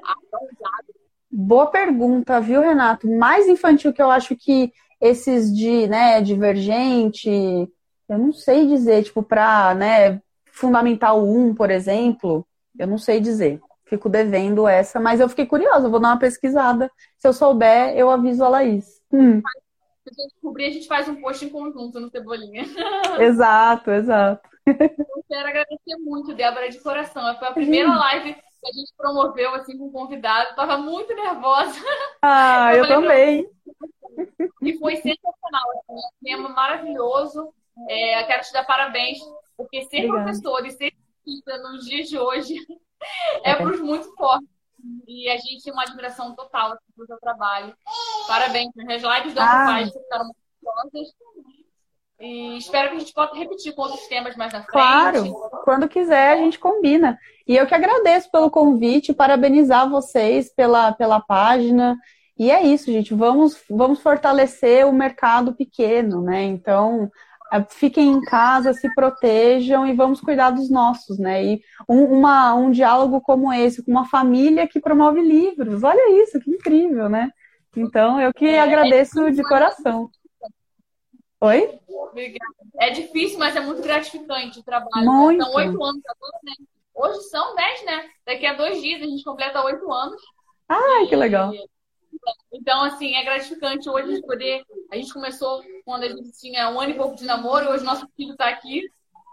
Speaker 3: Boa pergunta, viu, Renato? Mais infantil que eu acho que esses de, né, divergente, eu não sei dizer, tipo, para, né, Fundamental 1, por exemplo, eu não sei dizer. Fico devendo essa, mas eu fiquei curiosa, vou dar uma pesquisada. Se eu souber, eu aviso a Laís. Hum.
Speaker 4: Se a gente descobrir, a gente faz um post em conjunto no Cebolinha.
Speaker 3: Exato, exato.
Speaker 4: Eu quero agradecer muito, Débora, de coração. Foi a primeira live que a gente promoveu assim com um convidado. Tava muito nervosa.
Speaker 3: Ah, eu, eu também.
Speaker 4: E foi sensacional. Assim, um tema maravilhoso. É, quero te dar parabéns, porque ser Obrigada. professor e ser artista nos dias de hoje é, é para os muito fortes. E a gente tem uma admiração total assim, pelo seu trabalho. Parabéns. As lives do ah. Paz ficaram maravilhosas. E espero que a gente possa repetir com outros temas mais na frente.
Speaker 3: Claro, quando quiser a gente combina. E eu que agradeço pelo convite, parabenizar vocês pela, pela página. E é isso, gente. Vamos, vamos fortalecer o mercado pequeno, né? Então, fiquem em casa, se protejam e vamos cuidar dos nossos, né? E um, uma, um diálogo como esse, com uma família que promove livros, olha isso, que incrível, né? Então, eu que é, agradeço é de coração. Oi?
Speaker 4: É difícil, mas é muito gratificante o trabalho.
Speaker 3: Muito.
Speaker 4: Né? São oito anos agora, né? Hoje são dez, né? Daqui a dois dias a gente completa oito anos.
Speaker 3: Ai, e... que legal.
Speaker 4: Então, assim, é gratificante hoje a gente poder. A gente começou quando a gente tinha um ano e pouco de namoro, hoje nosso filho está aqui.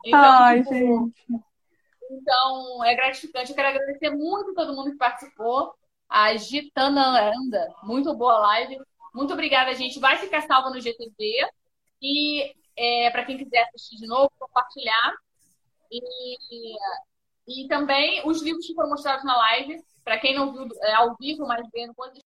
Speaker 3: Então, Ai, tipo, gente.
Speaker 4: Então, é gratificante. Eu quero agradecer muito a todo mundo que participou. A Gitana Anda, muito boa live. Muito obrigada, gente. Vai ficar salva no GTV. E é, para quem quiser assistir de novo, compartilhar. E, e também os livros que foram mostrados na live. Para quem não viu é, ao vivo, mas vendo quando